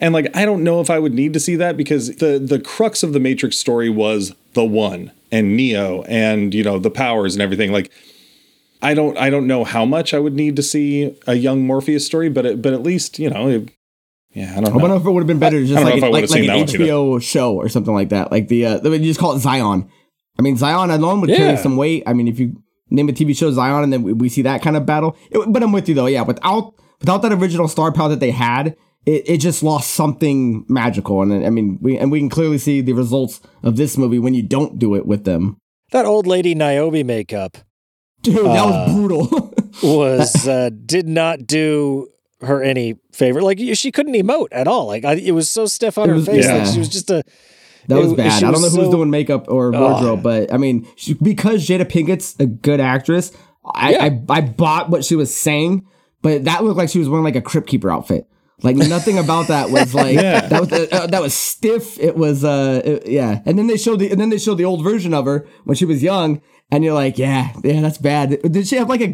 And like I don't know if I would need to see that because the the crux of the Matrix story was the one and Neo and you know the powers and everything like I don't I don't know how much I would need to see a young Morpheus story but it, but at least you know it, yeah I don't know. I know. wonder if it would have been better just like, if like, would've like an that either. HBO show or something like that. Like the uh, you just call it Zion. I mean, Zion alone would Yeah. carry some weight. I mean, if you name a TV show Zion and then we, we see that kind of battle, it, but I'm with you though. Yeah, without without that original star power that they had, it, it just lost something magical. And I mean, we and we can clearly see the results of this movie when you don't do it with them. That old lady Niobe makeup Dude, that Uh, was brutal. was uh, did not do her any favor. Like she couldn't emote at all. Like I, it was so stiff on It her was- face. yeah. Like she was just a. That was It- bad. I don't know was who's doing makeup or wardrobe, but I mean, she, because Jada Pinkett's a good actress, I, Yeah. I I bought what she was saying, but that looked like she was wearing like a crypt keeper outfit. Like nothing about that was like Yeah. that was uh, that was stiff. It was uh it- yeah. And then they showed the and then they showed the old version of her when she was young, and you're like, yeah, yeah, that's bad. Did she have like a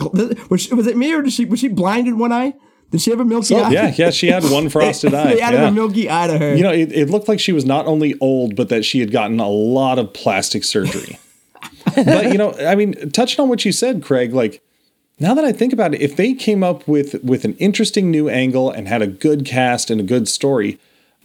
was, she, was it me or did she was she blind in one eye? Did she have a milky oh, eye? yeah yeah she had one frosted eye they added yeah. a milky eye to her. You know, it, it looked like she was not only old, but that she had gotten a lot of plastic surgery. but you know, I mean, touching on what you said, Craig, like now that I think about it, if they came up with with an interesting new angle and had a good cast and a good story,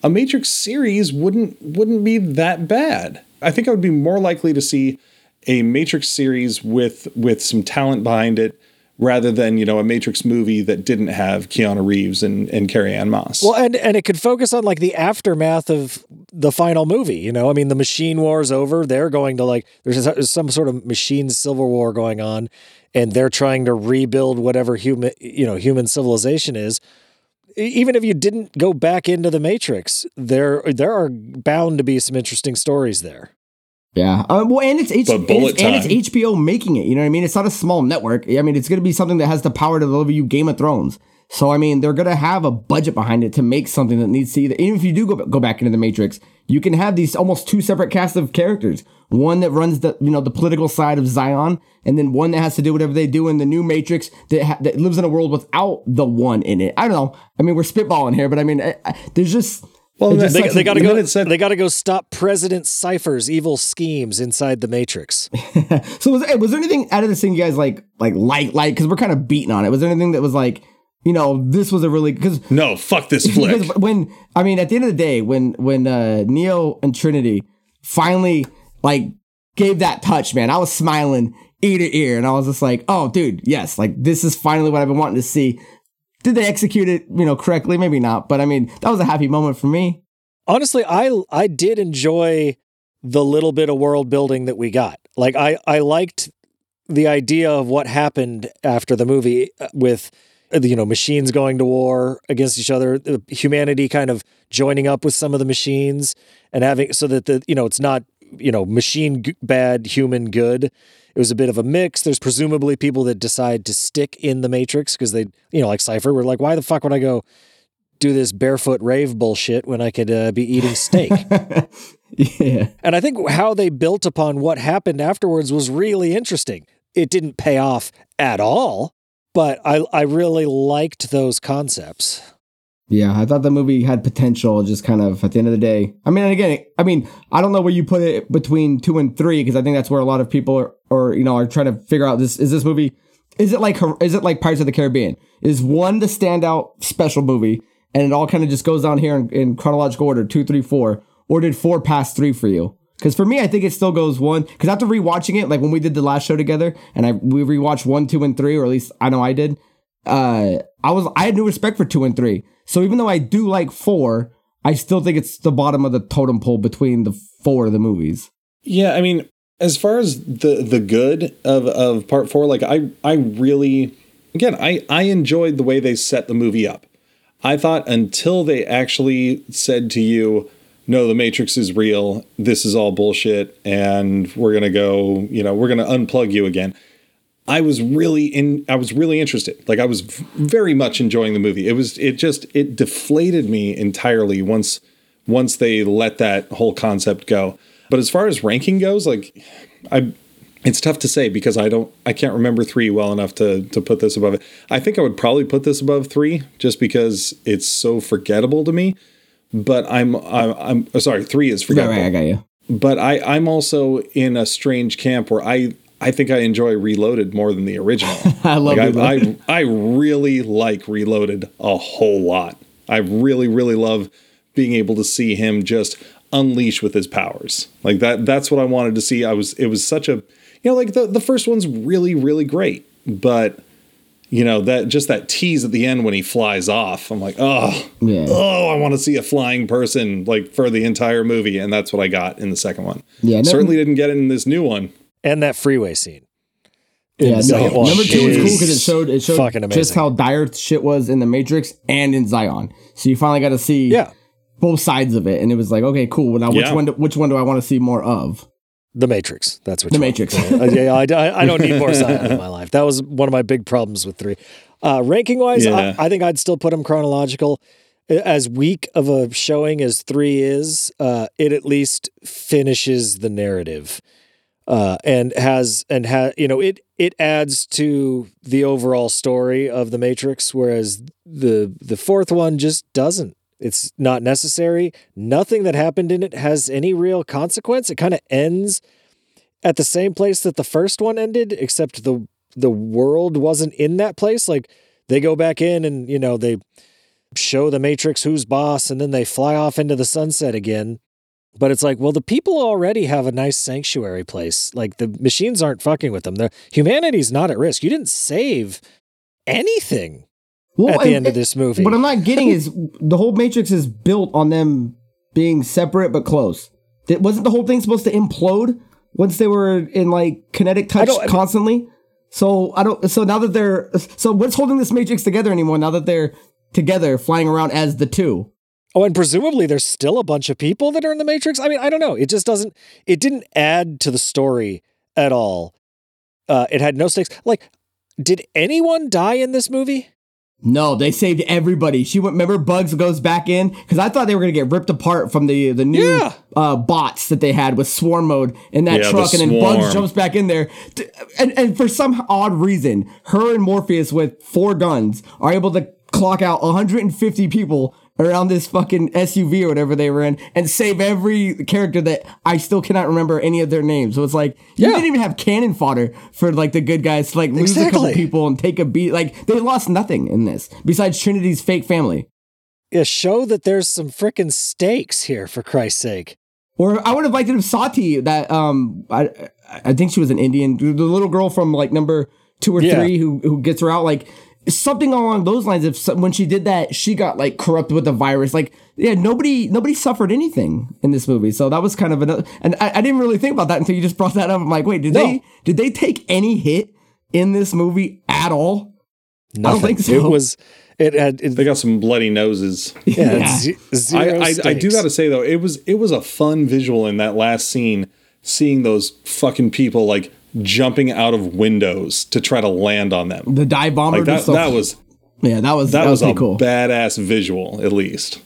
a Matrix series wouldn't wouldn't be that bad. I think I would be more likely to see a Matrix series with with some talent behind it rather than, you know, a Matrix movie that didn't have Keanu Reeves and, and Carrie Ann Moss. Well, and and it could focus on like the aftermath of the final movie. You know, I mean, the machine war is over. They're going to like there's some sort of machine civil war going on, and they're trying to rebuild whatever human you know human civilization is. Even if you didn't go back into the Matrix, there there are bound to be some interesting stories there. Yeah. Uh, well, and it's, H- and, it's, and it's. HBO making it. You know what I mean? It's not a small network. I mean, it's going to be something that has the power to deliver you Game of Thrones. So, I mean, they're going to have a budget behind it to make something that needs to either, even if you do go, go back into the Matrix, you can have these almost two separate casts of characters. One that runs the, you know, the political side of Zion, and then one that has to do whatever they do in the new Matrix that, ha- that lives in a world without the one in it. I don't know. I mean, we're spitballing here, but I mean, I, I, there's just, Well, it's They, such they got to go. said- they got to go stop President Cypher's evil schemes inside the Matrix. So was, was there anything out of this thing you guys like like like like because we're kind of beating on it? Was there anything that was like you know this was a really because no, fuck this flick. when I mean at the end of the day when when uh, Neo and Trinity finally like gave that touch, man, I was smiling ear to ear, and I was just like, oh dude, yes, like this is finally what I've been wanting to see. Did they execute it you know correctly? Maybe not, but I mean that was a happy moment for me. honestly i i did enjoy the little bit of world building that we got like i i liked the idea of what happened after the movie uh, with uh, you know machines going to war against each other uh, humanity kind of joining up with some of the machines and having so that the you know it's not you know machine bad human good it was a bit of a mix there's presumably people that decide to stick in the matrix because they you know like cypher were like why the fuck would i go do this barefoot rave bullshit when I could uh, be eating steak. yeah, and I think how they built upon what happened afterwards was really interesting. It didn't pay off at all, but I, I really liked those concepts. Yeah, I thought the movie had potential. Just kind of at the end of the day. I mean, again, I mean, I don't know where you put it between two and three because I think that's where a lot of people are, or you know, are trying to figure out this. Is this movie? Is it like is it like Pirates of the Caribbean? Is one the standout special movie, and it all kind of just goes down here in, in chronological order, two, three, four, or did four pass three for you? Because for me, I think it still goes one. Because after rewatching it, like when we did the last show together, and I we rewatched one, two, and three, or at least I know I did uh I was I had no respect for two and three. So even though I do like four, I still think it's the bottom of the totem pole between the four of the movies. Yeah, I mean, as far as the the good of of part four, like I I really again I I enjoyed the way they set the movie up. I thought until they actually said to you, no, the Matrix is real. This is all bullshit. And we're to go, you know, we're to unplug you again. I was really in, I was really interested. Like I was very much enjoying the movie. It was, it just, it deflated me entirely once, once they let that whole concept go. But as far as ranking goes, like I, it's tough to say because I don't I can't remember three well enough to to put this above it. I think I would probably put this above three just because it's so forgettable to me. But I'm I'm, I'm oh, sorry, three is Right, forgettable. right, I got you. But I I'm also in a strange camp where I I think I enjoy Reloaded more than the original. I love like I, Reloaded. I I really like Reloaded a whole lot. I really really love being able to see him just unleash with his powers. Like that that's what I wanted to see. I was it was such a you know like the the first one's really really great, but you know that just that tease at the end when he flies off. I'm like, "Oh, Yeah. oh, I want to see a flying person like for the entire movie." And that's what I got in the second one. Yeah, no- Certainly didn't get it in this new one. And that freeway scene. Yeah, the no, number two was cool because it is showed it showed fucking just how dire shit was in the Matrix and in Zion. So you finally got to see yeah, both sides of it, and it was like, okay, cool. Now which Yeah. one? Do, which one do I want to see more of? The Matrix. That's what The you Matrix. Want. Yeah, I, I, I don't need more Zion in my life. That was one of my big problems with three. Uh, ranking wise, Yeah. I, I think I'd still put them chronological. As weak of a showing as three is, uh, it at least finishes the narrative, uh, and has and has you know it it adds to the overall story of the Matrix, whereas the the fourth one just doesn't. It's not necessary. Nothing that happened in it has any real consequence. It kind of ends at the same place that the first one ended, except the the world wasn't in that place. Like they go back in and you know they show the Matrix who's boss, and then they fly off into the sunset again. But it's like, well, the people already have a nice sanctuary place. Like the machines aren't fucking with them. The humanity's not at risk. You didn't save anything Well, at the and- end of this movie. What I'm not getting is the whole Matrix is built on them being separate but close. That wasn't the whole thing supposed to implode once they were in like kinetic touch constantly. So I don't. So now that they're so what's holding this Matrix together anymore? Now that they're together, flying around as the two. Oh, and presumably there's still a bunch of people that are in the Matrix. I mean, I don't know. It just doesn't. It didn't add to the story at all. Uh, it had no stakes. Like, did anyone die in this movie? No, they saved everybody. She went. Remember, Bugs goes back in because I thought they were gonna get ripped apart from the the new Yeah. uh, bots that they had with swarm mode in that Yeah, the truck, and then Bugs jumps back in there, T- and and for some odd reason, her and Morpheus with four guns are able to clock out 150 people around this fucking SUV or whatever they were in and save every character that I still cannot remember any of their names. So it's like you Yeah. didn't even have cannon fodder for like the good guys to like lose a couple people and take a beat. Like they lost nothing in this besides Trinity's fake family. Yeah, show that there's some freaking stakes here, for Christ's sake. Or I would have liked it if Sati, that um, I I think she was an Indian, the little girl from like number two or Yeah. three who who gets her out, like something along those lines. If some, when she did that, she got like corrupted with the virus. Like yeah, nobody nobody suffered anything in this movie, so that was kind of another. And I, I didn't really think about that until you just brought that up. I'm like, wait, did No. they did they take any hit in this movie at all? Nothing. I don't think so. It was. It had. It, They got some bloody noses. yeah, Yeah. z- I, zero I, I do got to say though, it was it was a fun visual in that last scene, seeing those fucking people like jumping out of windows to try to land on them. The dive bomber. Like that, that was yeah, that was that, was, a cool. badass visual, at least.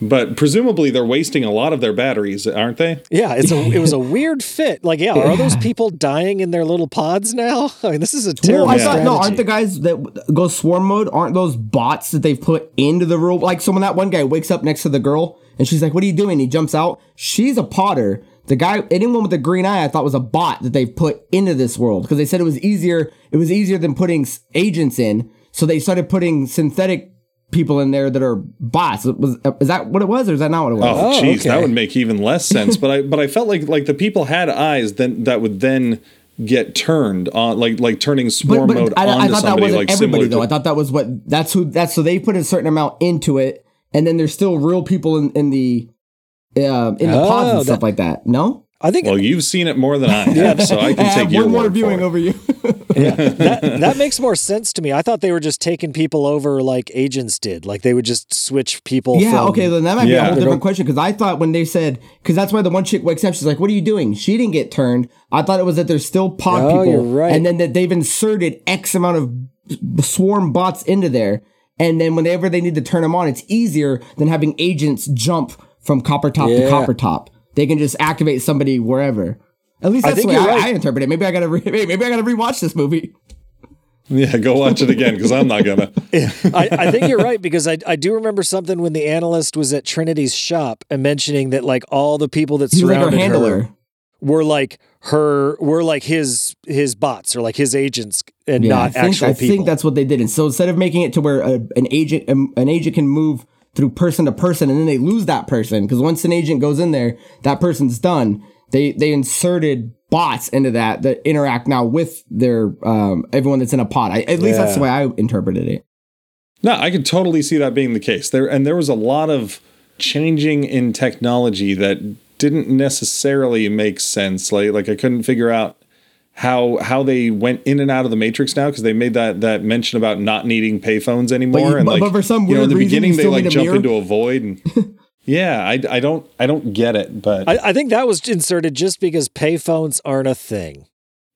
But presumably they're wasting a lot of their batteries, aren't they? Yeah, it's a. It was a weird fit. Like, yeah, are those people dying in their little pods now? I mean, this is a terrible Well, I thought no, aren't the guys that go swarm mode? Aren't those bots that they've put into the room? Like, so when that one guy wakes up next to the girl and she's like, "What are you doing?" He jumps out. She's a Potter. The guy, anyone with a green eye, I thought was a bot that they've put into this world because they said it was easier. It was easier than putting agents in, so they started putting synthetic people in there that are bots. Was uh, is that what it was, or is that not what it was? Oh, Oh, jeez, that would make even less sense. but I but I felt like like the people had eyes then that would then get turned on like like turning swarm But, mode but I, I onto thought that wasn't like everybody similar though. I thought that was what that's who that's so they put a certain amount into it, and then there's still real people in, in the uh, in the pods Oh, and stuff like that. No, I think. well, you've seen it more than I have, so I can I take your one more viewing over you. that, that makes more sense to me. I thought they were just taking people over like agents did. Like they would just switch people. Yeah, from- okay, then that might be a Yeah. whole They're different question because I thought when they said because that's why the one chick wakes up, she's like, "What are you doing?" She didn't get turned. I thought it was that there's still pod Oh, people, you're right. and then that they've inserted X amount of swarm bots into there, and then whenever they need to turn them on, it's easier than having agents jump from copper top to copper top. They can just activate somebody wherever. At least I that's the way I, right. I interpret it. Maybe I gotta re- maybe I gotta rewatch this movie. Yeah, go watch it again because I'm not gonna. I, I think you're right because I, I do remember something when the analyst was at Trinity's shop and mentioning that like all the people that He was like our surrounded handler. her were like her were like his his bots or like his agents and Yeah, not I think, actual I people. I think that's what they did. And so instead of making it to where a, an agent um, an agent can move through person to person, and then they lose that person because once an agent goes in there, that person's done. They they inserted bots into that that interact now with their um, everyone that's in a pod. I, at least that's the way I interpreted it. No, I could totally see that being the case. There and there was a lot of changing in technology that didn't necessarily make sense. Like like I couldn't figure out how how they went in and out of the matrix now because they made that that mention about not needing payphones anymore you- and but- like but for some you know in weird the reason, beginning they like jump mirror? into a void and yeah I, I don't I don't get it but I, I think that was inserted just because payphones aren't a thing.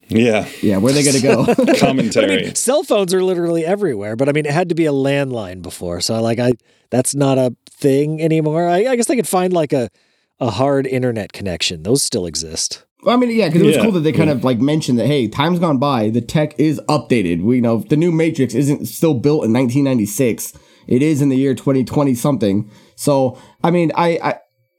yeah Yeah, where are they gonna go? But I commentary mean, cell phones are literally everywhere. But I mean, it had to be a landline before, so like I that's not a thing anymore. I, I guess they could find like a a hard internet connection. Those still exist. Well, I mean, yeah, because it was Yeah, cool that they kind of like mentioned that hey, time's gone by, the tech is updated. We you know the new Matrix isn't still built in 1996; it is in the year 2020 something. So, I mean, I I,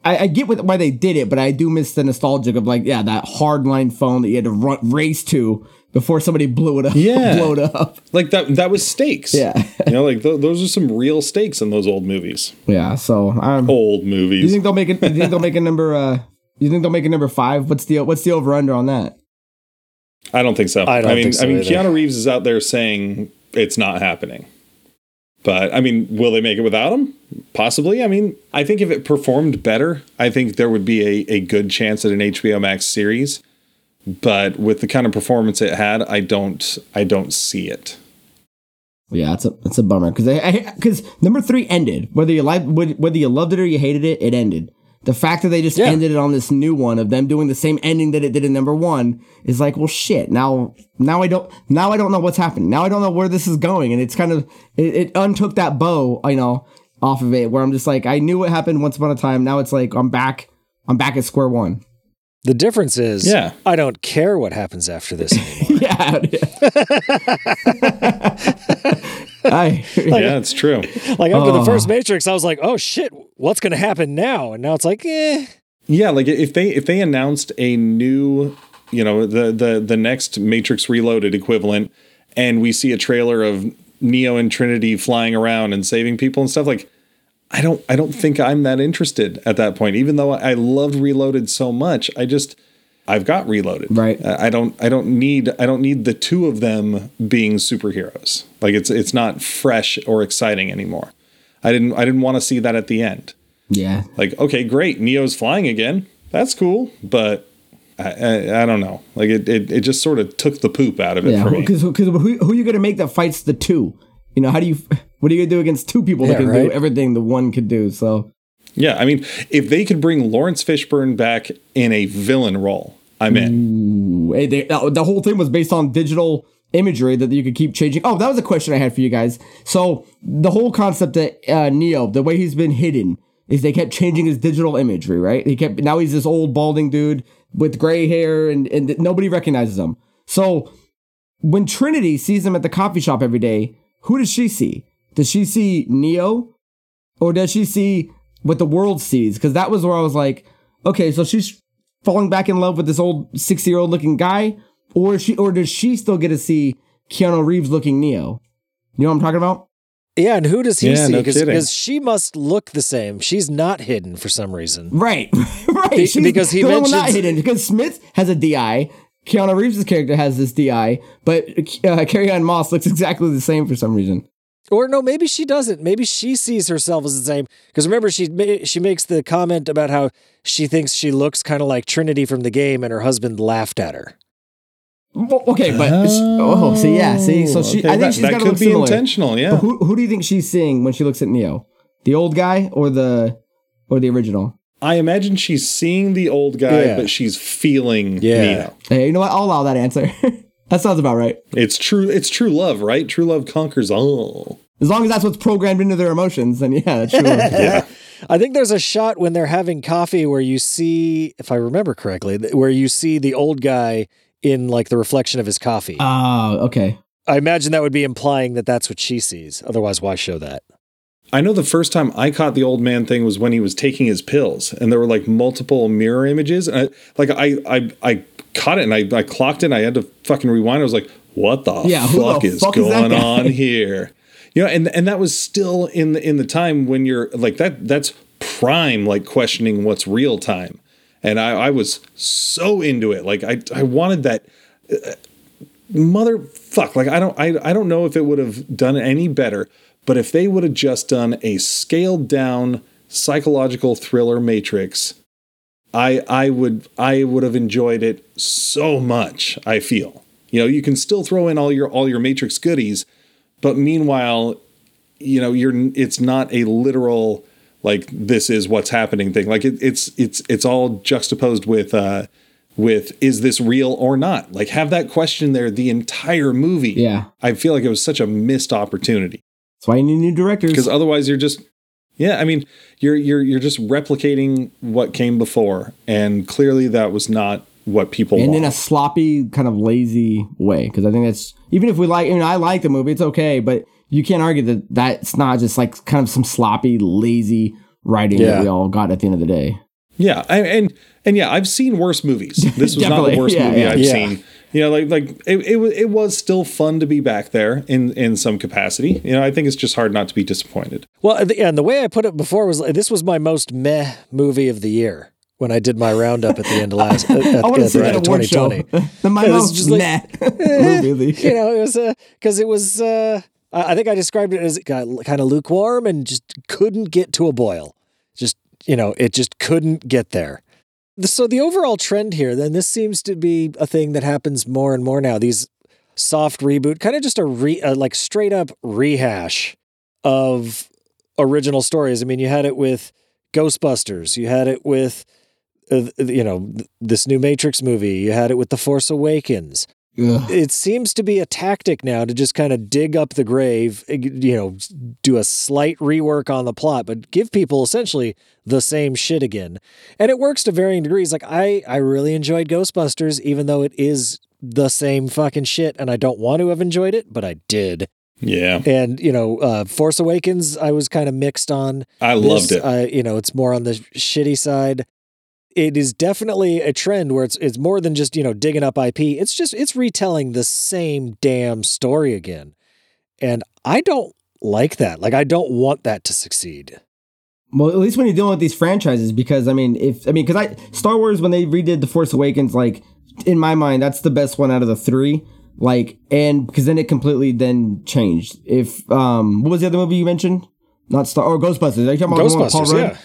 I I get what, why they did it, but I do miss the nostalgic of like yeah, that hardline phone that you had to run, race to before somebody blew it up. Yeah. blow it up. like that that was stakes Yeah. you know like th- those are some real stakes in those old movies Yeah. So, um, old do you think they'll make it? Do you think they'll make a number? Uh, you think they'll make a number five? What's the what's the over under on that? I don't think so. I don't mean, think so I mean, either. Keanu Reeves is out there saying it's not happening. But I mean, will they make it without him? Possibly. I mean, I think if it performed better, I think there would be a, a good chance at an HBO Max series. But with the kind of performance it had, I don't I don't see it. Yeah, it's a it's a bummer because I because number three ended whether you like whether you loved it or you hated it, it ended. The fact that they just Yeah. ended it on this new one of them doing the same ending that it did in number one is like, well, shit. Now, now I don't now I don't know what's happening. Now I don't know where this is going, and it's kind of it, it untook that bow, you know, off of it. Where I'm just like, I knew what happened once upon a time. Now it's like I'm back. I'm back at square one. The difference is, Yeah. I don't care what happens after this anymore. yeah. I, yeah, it's true. like after the Oh. first Matrix, I was like, oh shit, what's going to happen now? And now it's like, eh. Yeah, like if they if they announced a new, you know, the the the next Matrix Reloaded equivalent, and we see a trailer of Neo and Trinity flying around and saving people and stuff, like I don't I don't think I'm that interested at that point. Even though I loved Reloaded so much, I just I've got Reloaded. Right. I don't I don't need I don't need the two of them being superheroes. Like it's it's not fresh or exciting anymore. I didn't I didn't want to see that at the end yeah. like okay great neo's flying again that's cool but i i, I don't know like it, it it just sort of took the poop out of it Yeah, for me because because who, who are you going to make that fights the two? You know, how do you what are you going to do against two people that can right. do everything the one could do? So yeah i mean if they could bring laurence fishburne back in a villain role i'm in Hey, they, uh, the whole thing was based on digital imagery that you could keep changing. Oh, that was a question I had for you guys. So the whole concept that uh, Neo, the way he's been hidden, is they kept changing his digital imagery, right? He kept now he's this old balding dude with gray hair, and and nobody recognizes him. So when Trinity sees him at the coffee shop every day, who does she see? Does she see Neo, or does she see what the world sees? Because that was where I was like, okay, so she's falling back in love with this old sixty year old looking guy, or is she, or does she still get to see Keanu Reeves looking Neo? You know what I'm talking about? Yeah, and who does he Yeah, see? no Because kidding. she must look the same. She's not hidden for some reason. Right, right. Be- She's because he the only not hidden because Smith has a DI. Keanu Reeves' character has this DI, but uh, Carrie Ann Moss looks exactly the same for some reason. Or no, maybe she doesn't. Maybe she sees herself as the same. Because remember, she ma- she makes the comment about how she thinks she looks kind of like Trinity from the game, and her husband laughed at her. Well, okay, but oh, see, yeah, see, so she, Okay, I think that- she's that got to could look be similar. intentional, yeah. But who who do you think she's seeing when she looks at Neo? The old guy or the or the original? I imagine she's seeing the old guy, Yeah. but she's feeling Yeah. Neo. Hey, you know what? I'll allow that answer. that sounds about right. It's true. It's true love, right? True love conquers all. As long as that's what's programmed into their emotions, then yeah, that's true. Yeah. I think there's a shot when they're having coffee where you see, if I remember correctly, where you see the old guy in like the reflection of his coffee. Oh, okay. I imagine that would be implying that that's what she sees. Otherwise, why show that? I know the first time I caught the old man thing was when he was taking his pills, and there were like multiple mirror images. And I, like I, I, I caught it, and I, I clocked it. And I had to fucking rewind. I was like, "What the Yeah, fuck the is fuck is going guy? on here?" You know, and and that was still in the in the time when you're like that. That's prime, like questioning what's real time. And I, I was so into it. Like I, I wanted that uh, motherfuck like i don't I, I don't know if it would have done any better but if they would have just done a scaled down psychological thriller matrix i i would i would have enjoyed it so much i feel. You know you can still throw in all your all your matrix goodies but meanwhile you know you're it's not a literal like this is what's happening thing. Like it, it's it's it's all juxtaposed with uh with is this real or not? Like have that question there the entire movie. Yeah. i feel like it was such a missed opportunity That's why you need new directors. because otherwise you're just yeah i mean you're you're you're just replicating what came before and clearly that was not what people and want in a sloppy, kind of lazy way. Because I think that's even if we like, I mean, I like the movie, it's okay, but you can't argue that that's not just like kind of some sloppy, lazy writing Yeah. that we all got at the end of the day. Yeah, I, and and yeah, I've seen worse movies. This was not the worst yeah, movie yeah. I've seen. You know, like like it, it was it was still fun to be back there in in some capacity. You know, I think it's just hard not to be disappointed. Well, the- and the way I put it before was this was my most meh movie of the year when I did my roundup at the end of last at, at, I want to at see the that end of award show. 2020. the my Yeah, this most just like- meh movie. of the you know, it was because it was. Uh, I I think I described it as kind of lukewarm and just couldn't get to a boil. Just you know, it just couldn't get there. So the overall trend here, then, this seems to be a thing that happens more and more now. These soft reboot, kind of just a re, uh, like straight up rehash of original stories. I mean, you had it with Ghostbusters, you had it with. Uh, you know th- this new Matrix movie. You had it with The Force Awakens Ugh. it seems to be a tactic now to just kind of dig up the grave, eh, you know, do a slight rework on the plot, but give people essentially the same shit again. And it works to varying degrees. Like I I really enjoyed Ghostbusters even though it is the same fucking shit and I don't want to have enjoyed it, but I did. Yeah, And, you know, uh Force Awakens I was kind of mixed on. I loved it. Uh, you know, it's more on the shitty side. It is definitely a trend where it's it's more than just you know digging up IP. It's just it's retelling the same damn story again, and I don't like that. Like I don't want that to succeed. Well, at least when you're dealing with these franchises, because I mean, if I mean, because I Star Wars when they redid the Force Awakens, like in my mind, that's the best one out of the three. Like, and because then it completely then changed. If um, what was the other movie you mentioned? Not Star or Ghostbusters. Are you talking about the one with Paul Ghostbusters, yeah,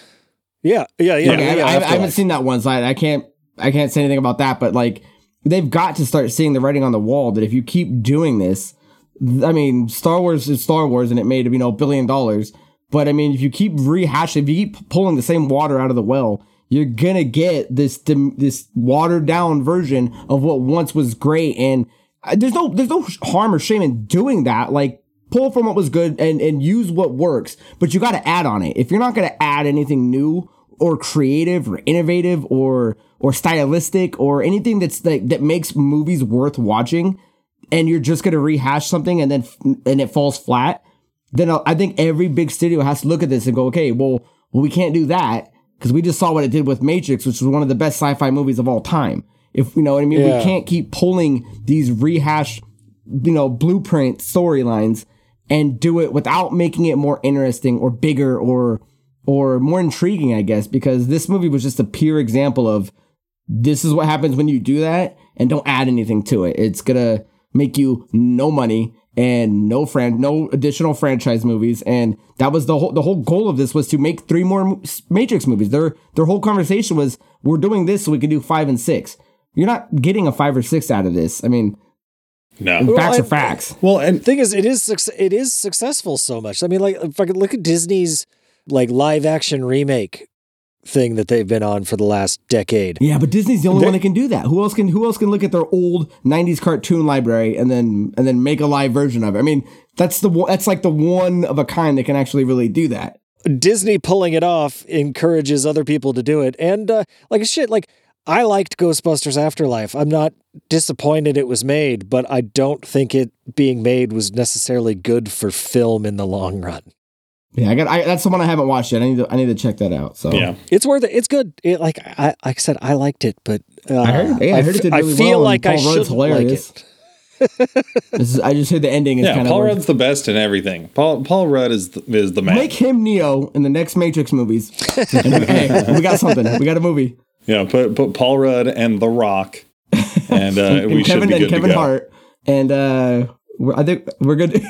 yeah, yeah, yeah. Okay, yeah, I, I, I haven't seen that one, so I, I can't I can't say anything about that. But like, they've got to start seeing the writing on the wall that if you keep doing this, I mean, Star Wars is Star Wars, and it made you know a billion dollars. But I mean, if you keep rehashing, if you keep pulling the same water out of the well, you're gonna get this this watered down version of what once was great. And uh, there's no there's no harm or shame in doing that. Like pull from what was good and and use what works, but you got to add on it. If you're not gonna add anything new or creative or innovative or or stylistic or anything that's like that makes movies worth watching, and you're just gonna rehash something and then and it falls flat, then I think every big studio has to look at this and go, okay, well, well we can't do that because we just saw what it did with Matrix, which was one of the best sci-fi movies of all time. If you know what I mean, Yeah. we can't keep pulling these rehashed, you know, blueprint storylines and do it without making it more interesting or bigger or or more intriguing, I guess, because this movie was just a pure example of this is what happens when you do that and don't add anything to it. It's gonna make you no money and no friend, no additional franchise movies. And that was the whole the whole goal of this was to make three more Matrix movies. Their their whole conversation was we're doing this so we can do five and six. you're not getting a five or six out of this. I mean, No. facts I- are facts. Well, and thing is, it is it is successful so much. I mean, like if I could look at Disney's like live action remake thing that they've been on for the last decade. Yeah, but Disney's the only They- one that can do that. Who else can who else can look at their old 90s cartoon library and then and then make a live version of it? I mean, that's the one- that's like the one of a kind that can actually really do that. Disney pulling it off encourages other people to do it. And uh, like shit, like I liked Ghostbusters Afterlife. I'm not disappointed it was made, but I don't think it being made was necessarily good for film in the long run. Yeah, I got I, that's the one I haven't watched yet. I need to I need to check that out. So yeah. It's worth it. It's good. It, like I like I said, I liked it, but uh, I heard- yeah, I heard it did f- really feel well, like and I Paul Rudd's should like hilarious. it. this is, I just heard the ending is Yeah, kind Paul of Rudd's the best in everything. Paul Paul Rudd is the, is the man. make him Neo in the next Matrix movies. And, hey, we got something. We got a movie. Yeah, put put Paul Rudd and The Rock, and uh, and we should Kevin be and good Kevin to go. Hart, and uh, we're, I think we're good.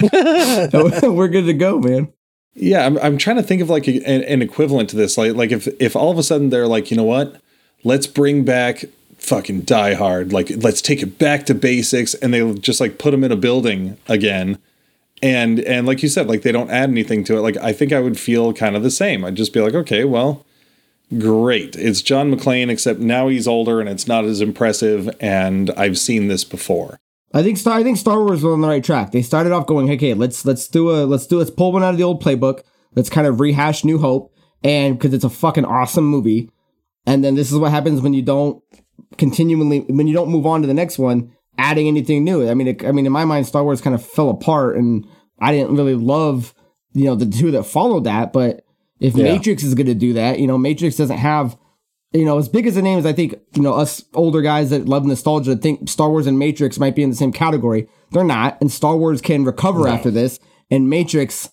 we're good to go, man. Yeah, I'm, I'm trying to think of like a, an, an equivalent to this. Like like if if all of a sudden they're like, you know what, let's bring back fucking Die Hard. Like let's take it back to basics, and they just like put them in a building again. And and like you said, like they don't add anything to it. Like I think I would feel kind of the same. I'd just be like, okay, well, great. It's John McClane, except now he's older and it's not as impressive. And I've seen this before. I think Star I think Star Wars was on the right track. They started off going, okay, let's let's do a let's do let's pull one out of the old playbook. Let's kind of rehash New Hope, and because it's a fucking awesome movie. And then this is what happens when you don't continually when you don't move on to the next one, adding anything new. I mean, it, I mean, in my mind, Star Wars kind of fell apart, and I didn't really love you know the two that followed that. But if Yeah. Matrix is going to do that, you know, Matrix doesn't have you know, as big as the names, I think, you know, us older guys that love nostalgia think Star Wars and Matrix might be in the same category. They're not. And Star Wars can recover after this. And Matrix,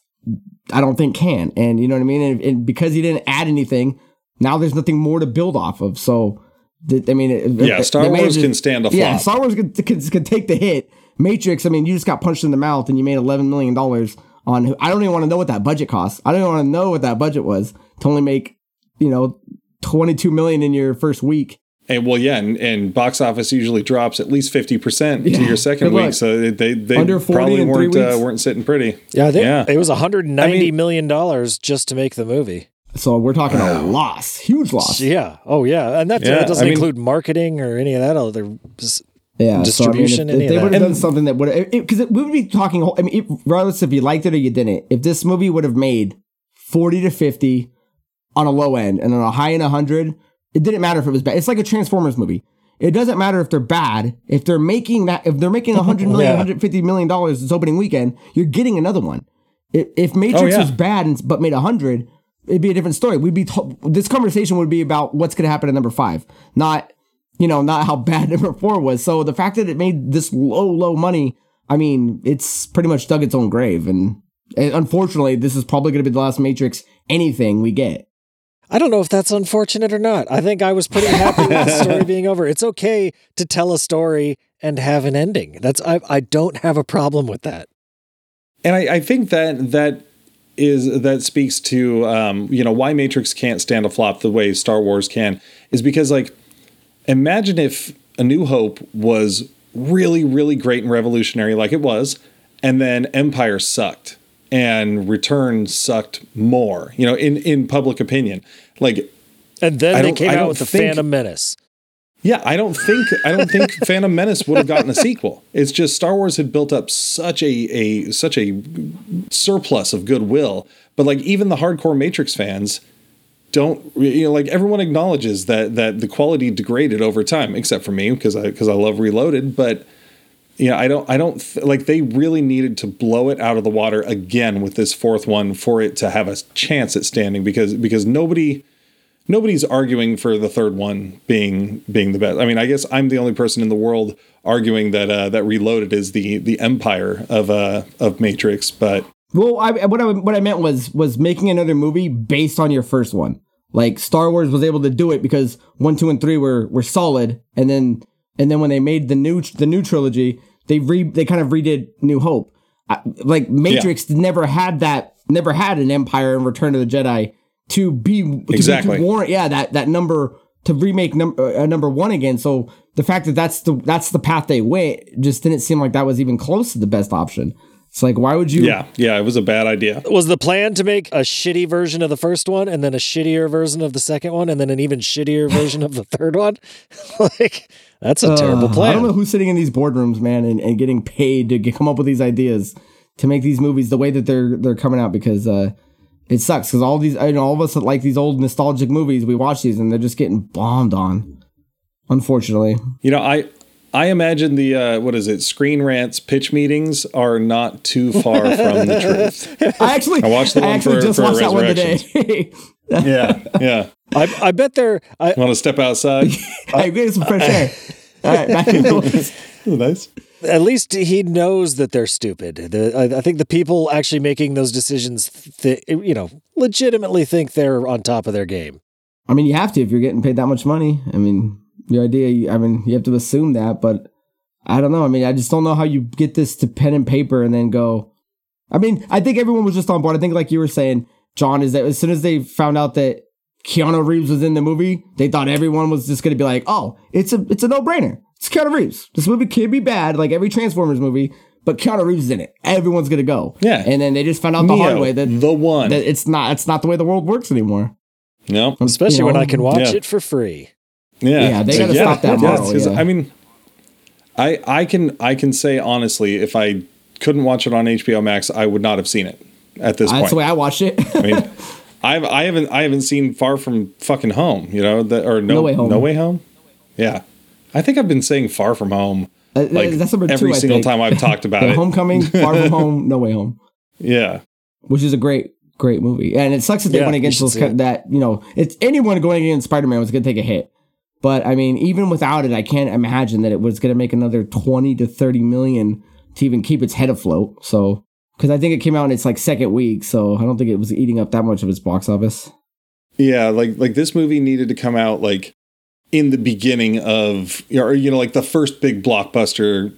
I don't think can. And you know what I mean? And, and because he didn't add anything, now there's nothing more to build off of. So, I mean, Yeah, Star they may have Wars just- can stand a Yeah. Star Wars can, can, can take the hit. Matrix, I mean, you just got punched in the mouth and you made $11 million on, I don't even want to know what that budget costs. I don't even want to know what that budget was to only make, you know, 22 million in your first week. And well, yeah, and, and box office usually drops at least fifty percent to your second week, so they they Under probably weren't uh, weren't sitting pretty. Yeah, I think Yeah. it was 190 I mean- million dollars just to make the movie. So we're talking a loss, huge loss. Yeah. Oh, yeah. And that, Yeah, that doesn't I mean- include marketing or any of that other. Yeah, Distribution, So, I mean, if, if they would have done something that would, because we would be talking. I mean, regardless if you liked it or you didn't, if this movie would have made forty to fifty on a low end and on a high end hundred, it didn't matter if it was bad. It's like a Transformers movie. It doesn't matter if they're bad. If they're making that, if they're making 100 million, Yeah. 150 million dollars this opening weekend, you're getting another one. If, if Matrix Oh, yeah. was bad and, but made 100, it'd be a different story. We'd be to- this conversation would be about what's going to happen at number five, not you know not how bad number four was. So the fact that it made this low low money, I mean, it's pretty much dug its own grave. And, and unfortunately, this is probably going to be the last Matrix anything we get. I don't know if that's unfortunate or not. I think I was pretty happy with the story being over. It's okay to tell a story and have an ending. That's I, I don't have a problem with that. And I, I think that that is that speaks to um, you know why Matrix can't stand a flop the way Star Wars can is because like imagine if A New Hope was really really great and revolutionary like it was, and then Empire sucked and Return sucked more. You know, in in public opinion, like And then they came out with the think- Phantom Menace. Yeah, I don't think I don't think Phantom Menace would have gotten a sequel. It's just Star Wars had built up such a a such a surplus of goodwill, but like even the hardcore Matrix fans don't you know like everyone acknowledges that that the quality degraded over time except for me because I because I love Reloaded, but know, I don't I don't th- like they really needed to blow it out of the water again with this fourth one for it to have a chance at standing because because nobody nobody's arguing for the third one being being the best. I mean, I guess I'm the only person in the world arguing that uh, that Reloaded is the the empire of uh of Matrix, but Well, I, what I what I meant was was making another movie based on your first one. Like Star Wars was able to do it because one, two, and three were were solid, and then and then when they made the new the new trilogy, they re they kind of redid New Hope. I, like Matrix never had that, never had an Empire and Return of the Jedi to be to, be- Exactly. to warrant yeah that that number to remake number uh, number one again. So the fact that that's the that's the path they went just didn't seem like that was even close to the best option. It's like why would you? Yeah, yeah, it was a bad idea. Was the plan to make a shitty version of the first one and then a shittier version of the second one and then an even shittier version of the third one? like, that's a terrible Uh, plan. I don't know who's sitting in these boardrooms, man, and, and getting paid to get, come up with these ideas to make these movies the way that they're they're coming out because uh, it sucks because all these I know all of us that like these old nostalgic movies we watch these and they're just getting bombed on. Unfortunately, You know, I I imagine the uh, what is it? Screen Rant's pitch meetings are not too far from the truth. I actually I watched the I one actually for- just for watched that one today. Yeah, yeah. I, I bet they're. I, Want to step outside? hey, get some fresh air. All right, back to the Ooh, nice. at least he knows that they're stupid. The, I, I think the people actually making those decisions, th- you know, legitimately think they're on top of their game. I mean, you have to if you're getting paid that much money. I mean, your idea. I mean, you have to assume that, but I don't know. I mean, I just don't know how you get this to pen and paper and then go. I mean, I think everyone was just on board. I think, like you were saying, John, is that as soon as they found out that Keanu Reeves was in the movie, they thought everyone was just going to be like, "Oh, it's a it's a no brainer. It's Keanu Reeves. This movie could be bad, like every Transformers movie, but Keanu Reeves is in it. Everyone's going to go." Yeah. and then they just found out the hard way that the one. that it's not it's not the way the world works anymore. no. Especially You when I can watch Yeah. it for free. Yeah, Yeah, they gotta stop that yeah, model, yeah. I mean, I I can I can say honestly, if I couldn't watch it on HBO Max, I would not have seen it at this That's point. That's the way I watched it. I mean, I've I haven't I haven't seen Far From Fucking Home, you know, the, or no, No Way Home. No Way Home. Yeah, I think I've been saying Far From Home like that's number two, every single think. time I've talked about it. Homecoming, Far From Home, No Way Home, Yeah, which is a great, great movie. And it sucks that they Yeah, went against should those kind it. that you know, it's anyone going against Spider Man was going to take a hit. But I mean, even without it, I can't imagine that it was going to make another twenty to thirty million to even keep its head afloat. So, because I think it came out in its like second week, so I don't think it was eating up that much of its box office. yeah. Like like this movie needed to come out like in the beginning of or you know like the first big blockbuster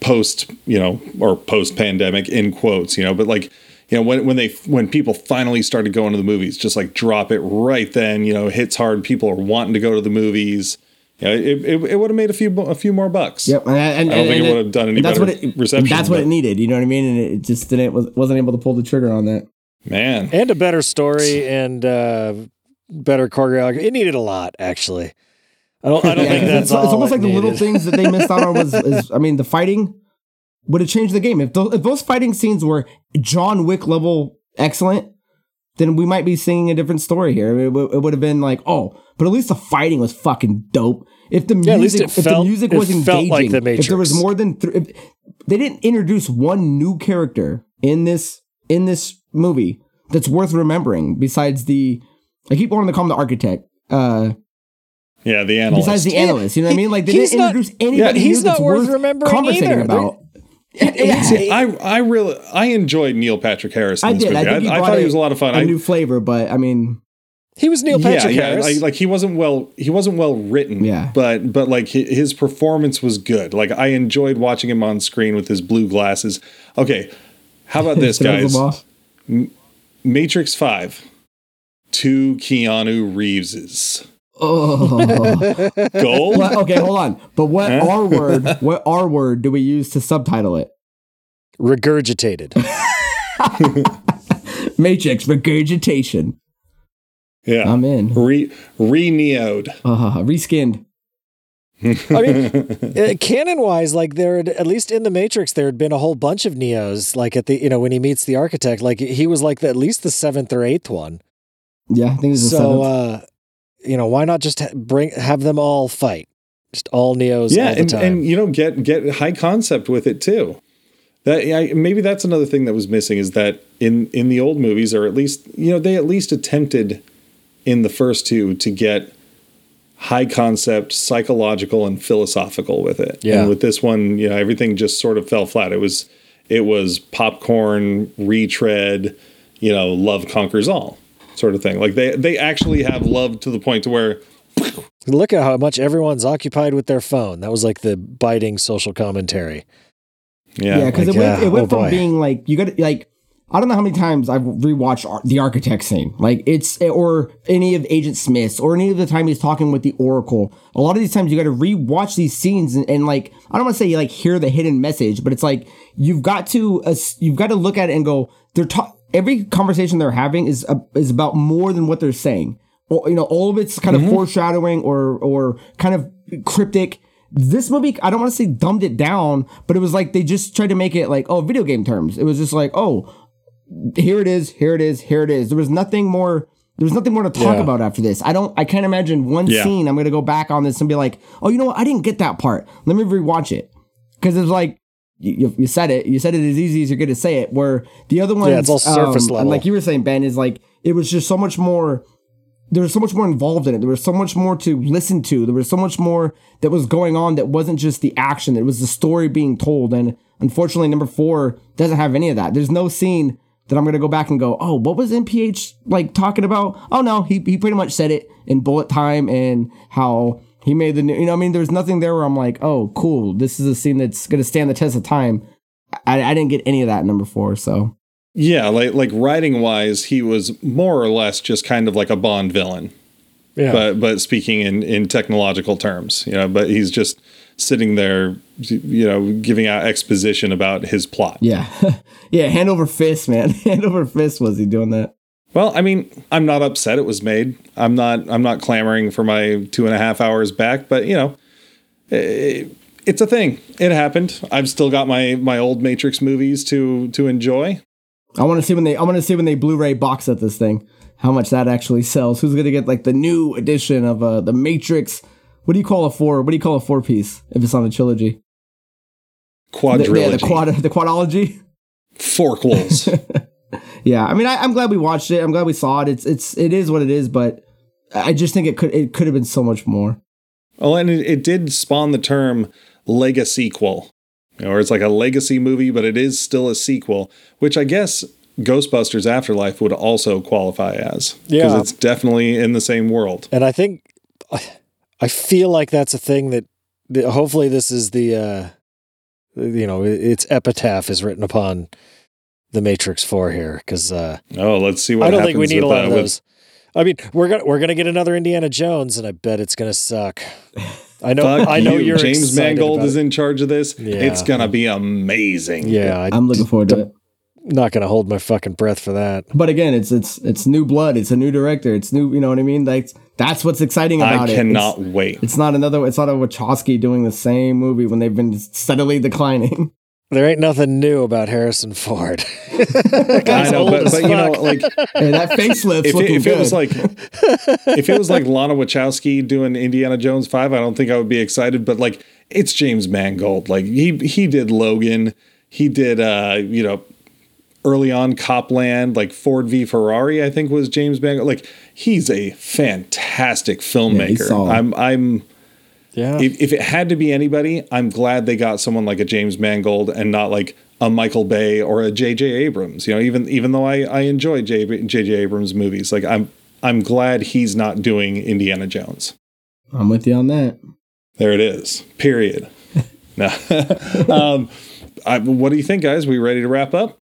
post you know or post pandemic in quotes you know but like you know when when they when people finally started going to the movies just like drop it right then you know hits hard people are wanting to go to the movies you know, it, it, it would have made a few a few more bucks Yep, and, and, I don't think and- it would have done any that's better what it, reception, That's what but- it needed. You know what I mean? And it just didn't was, wasn't able to pull the trigger on that. man And a better story and uh, better choreography. It needed a lot, actually. I don't, I don't Yeah, think 'cause that's it's, all it's almost it like the little things that they missed out on was, is, I mean, the fighting would have changed the game. If, those if those fighting scenes were John Wick level excellent, then we might be singing a different story here. It, w- it would have been like, oh, but at least the fighting was fucking dope. If the Yeah, music, if felt- the music it was felt engaging, like The if there was more than th- if, they didn't introduce one new character in this in this movie that's worth remembering. Besides the, I keep wanting to call him the architect. Uh, yeah the analyst besides the analyst. You know what I mean? Like they He's didn't not- introduce anybody. yeah, he's new that's not worth remembering conversating either. about. See, I I really I enjoyed Neil Patrick Harris. In I this did. I movie. think he I, brought thought he was a lot of fun. A I, new flavor, but I mean, He was Neil Patrick yeah, Harris. Yeah, like, like he wasn't well he wasn't well written. Yeah. But but like his performance was good. Like I enjoyed watching him on screen with his blue glasses. Okay. How about this, guys? them. Matrix 5. Two Keanu Reeveses. Oh. Gold? What- okay, hold on. But what Huh? R word? What R word do we use to subtitle it? Regurgitated. Matrix regurgitation. yeah. I'm in. Re re-neoed. Uh, reskinned. I mean, uh, canon wise, like there, had, at least in the Matrix, there had been a whole bunch of Neos. Like at the, you know, when he meets the architect, like he was like the, at least the seventh or eighth one. Yeah, I think it's a So, seventh. uh, you know, why not just bring have them all fight? Just all Neos yeah all and, and you know get get high concept with it too. That yeah, maybe that's another thing that was missing is that in in the old movies or at least you know they at least attempted in the first two to get high concept psychological and philosophical with it. Yeah. and with this one you know everything just sort of fell flat. It was it was popcorn retread you know love conquers all sort of thing like they they actually have love to the point to where Look at how much everyone's occupied with their phone. That was like the biting social commentary. yeah, Yeah, because like, it went, uh, it went oh from boy. being like you got to like I don't know how many times I've rewatched Ar- the architect scene. Like it's or any of Agent Smith's or any of the time he's talking with the Oracle. A lot of these times you got to rewatch these scenes and, and like I don't want to say you like hear the hidden message, but it's like you've got to uh, you've got to look at it and go. They're ta- every conversation they're having is uh, is about more than what they're saying. Or, you know, all of it's kind of foreshadowing or or kind of cryptic. This movie i don't want to say dumbed it down but it was like they just tried to make it like oh video game terms. It was just like oh here it is here it is here it is. There was nothing more there was nothing more to talk Yeah. about after this. I don't i can't imagine one Yeah. scene i'm gonna go back on this and be like oh you know what? I didn't get that part. Let me rewatch it. Because it's like you, you- said it you said it as easy as you're gonna say it where the other ones it's all surface um, level. like you were saying ben is like it was just so much more there was so much more involved in it. There was so much more to listen to. There was so much more that was going on that wasn't just the action. It was the story being told. And unfortunately, number four doesn't have any of that. There's no scene that I'm gonna go back and go, oh, what was NPH like talking about? Oh no, he he pretty much said it in bullet time and how he made the new. You know, I mean, there's nothing there where I'm like, oh, cool. This is a scene that's gonna stand the test of time. I, I didn't get any of that in number four. So Yeah, like like writing wise, he was more or less just kind of like a Bond villain. Yeah. But but speaking in in technological terms, you know, but he's just sitting there, you know, giving out exposition about his plot. yeah, yeah, hand over fist, man. hand over fist was he doing that? Well, I mean, I'm not upset it was made. I'm not I'm not clamoring for my two and a half hours back, but you know, eh, it's a thing. It happened. I've still got my my old Matrix movies to to enjoy. I want to see when they I want to see when they Blu-ray box set this thing. How much that actually sells? Who's gonna get like the new edition of uh the Matrix? What do you call a four? What do you call a four piece if it's on a trilogy? The, Quadrilogy, yeah, the quad the quadology. forkwolves. Yeah, I mean, I, I'm glad we watched it. I'm glad we saw it. It's it's it is what it is, but I just think it could it could have been so much more. Well, and it, it did spawn the term legacy sequel, you know, or it's like a legacy movie, but it is still a sequel, which I guess Ghostbusters Afterlife would also qualify as because Yeah. it's definitely in the same world. And I think I feel like that's a thing that, that hopefully this is the uh you know its epitaph is written upon the Matrix Four here because uh, Oh, let's see what I don't think we need a lot of with- those. I mean, we're gonna we're gonna get another Indiana Jones, and I bet it's gonna suck. I know. Fuck I know you. you're James Mangold is in charge of this. Yeah. It's gonna be amazing. Yeah, I, I'm looking forward to it. not gonna hold my fucking breath for that. But again, it's it's it's new blood. It's a new director. It's new. You know what I mean? Like that's what's exciting about it. I cannot It's, wait. it's not another. It's not a Wachowski doing the same movie when they've been steadily declining. There ain't nothing new about Harrison Ford. I know, but, but you know, like Hey, that facelift's if looking it, if good. it was like if it was like Lana Wachowski doing Indiana Jones five, I don't think I would be excited. But like it's James Mangold. Like he he did Logan. He did uh you know early on Copland, like Ford v Ferrari. I think was James Mangold. Like he's a fantastic filmmaker. solid. I'm I'm yeah, if, if it had to be anybody, I'm glad they got someone like a James Mangold and not like a Michael Bay or a J.J. Abrams. You know, even even though I I enjoy J.J. Abrams movies, like I'm I'm glad he's not doing Indiana Jones. I'm with you on that. There it is. Period. no. um, I, what do you think, guys? We ready to wrap up?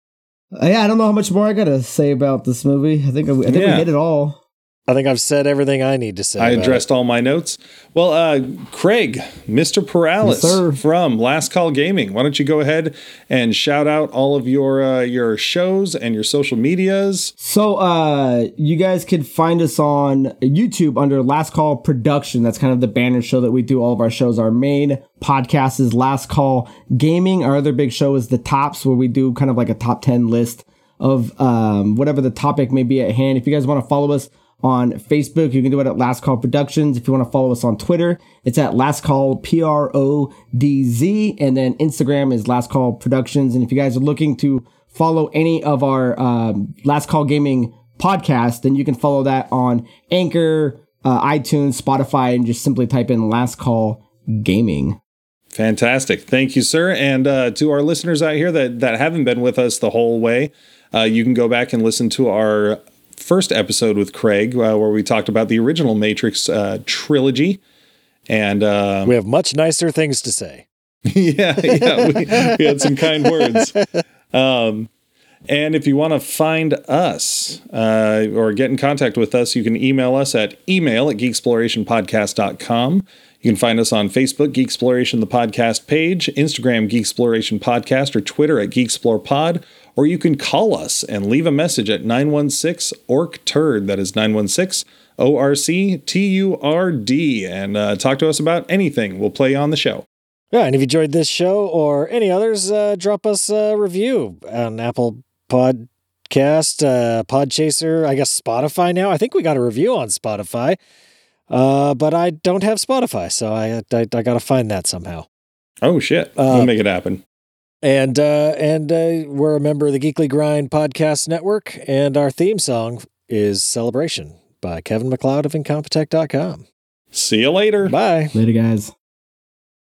Uh, yeah, I don't know how much more I gotta say about this movie. I think I, think Yeah. we hit it all. I think I've said everything I need to say. I about addressed all my notes. Well, uh, Craig, Mr. Paralis Yes, sir. from Last Call Gaming, why don't you go ahead and shout out all of your uh, your shows and your social medias? So, uh, you guys can find us on YouTube under Last Call Production. That's kind of the banner show that we do. All of our shows. Our main podcast is Last Call Gaming. Our other big show is The Tops, where we do kind of like a top 10 list of um, whatever the topic may be at hand. If you guys want to follow us on Facebook, you can do it at Last Call Productions. If you want to follow us on Twitter, it's at Last Call P R O D Z. And then Instagram is Last Call Productions. And if you guys are looking to follow any of our um, Last Call Gaming podcast, then you can follow that on Anchor, uh, iTunes, Spotify, and just simply type in Last Call Gaming. Fantastic. Thank you, sir. And uh, to our listeners out here that, that haven't been with us the whole way, uh, you can go back and listen to our first episode with Craig, uh, where we talked about the original Matrix uh, trilogy. And uh, We have much nicer things to say. yeah, yeah, we, we had some kind words. Um, And if you want to find us uh, or get in contact with us, you can email us at email at geeksplorationpodcast.com. You can find us on Facebook, Geeksploration, the podcast page, Instagram, Geeksploration Podcast, or Twitter at GeekSplorePod. Or you can call us and leave a message at 916 ORC TURD. That is 916 O R C T U R D. And uh, talk to us about anything. We'll play on the show. Yeah, and if you enjoyed this show or any others, uh, drop us a review on Apple Podcast, uh, Podchaser, I guess Spotify now. I think we got a review on Spotify, uh, but I don't have Spotify, so I I, I got to find that somehow. Oh shit! Uh, we'll make it happen. And uh, and uh, we're a member of the Geekly Grind Podcast Network, and our theme song is "Celebration" by Kevin MacLeod of Incompetech.com. See you later. Bye. Later, guys.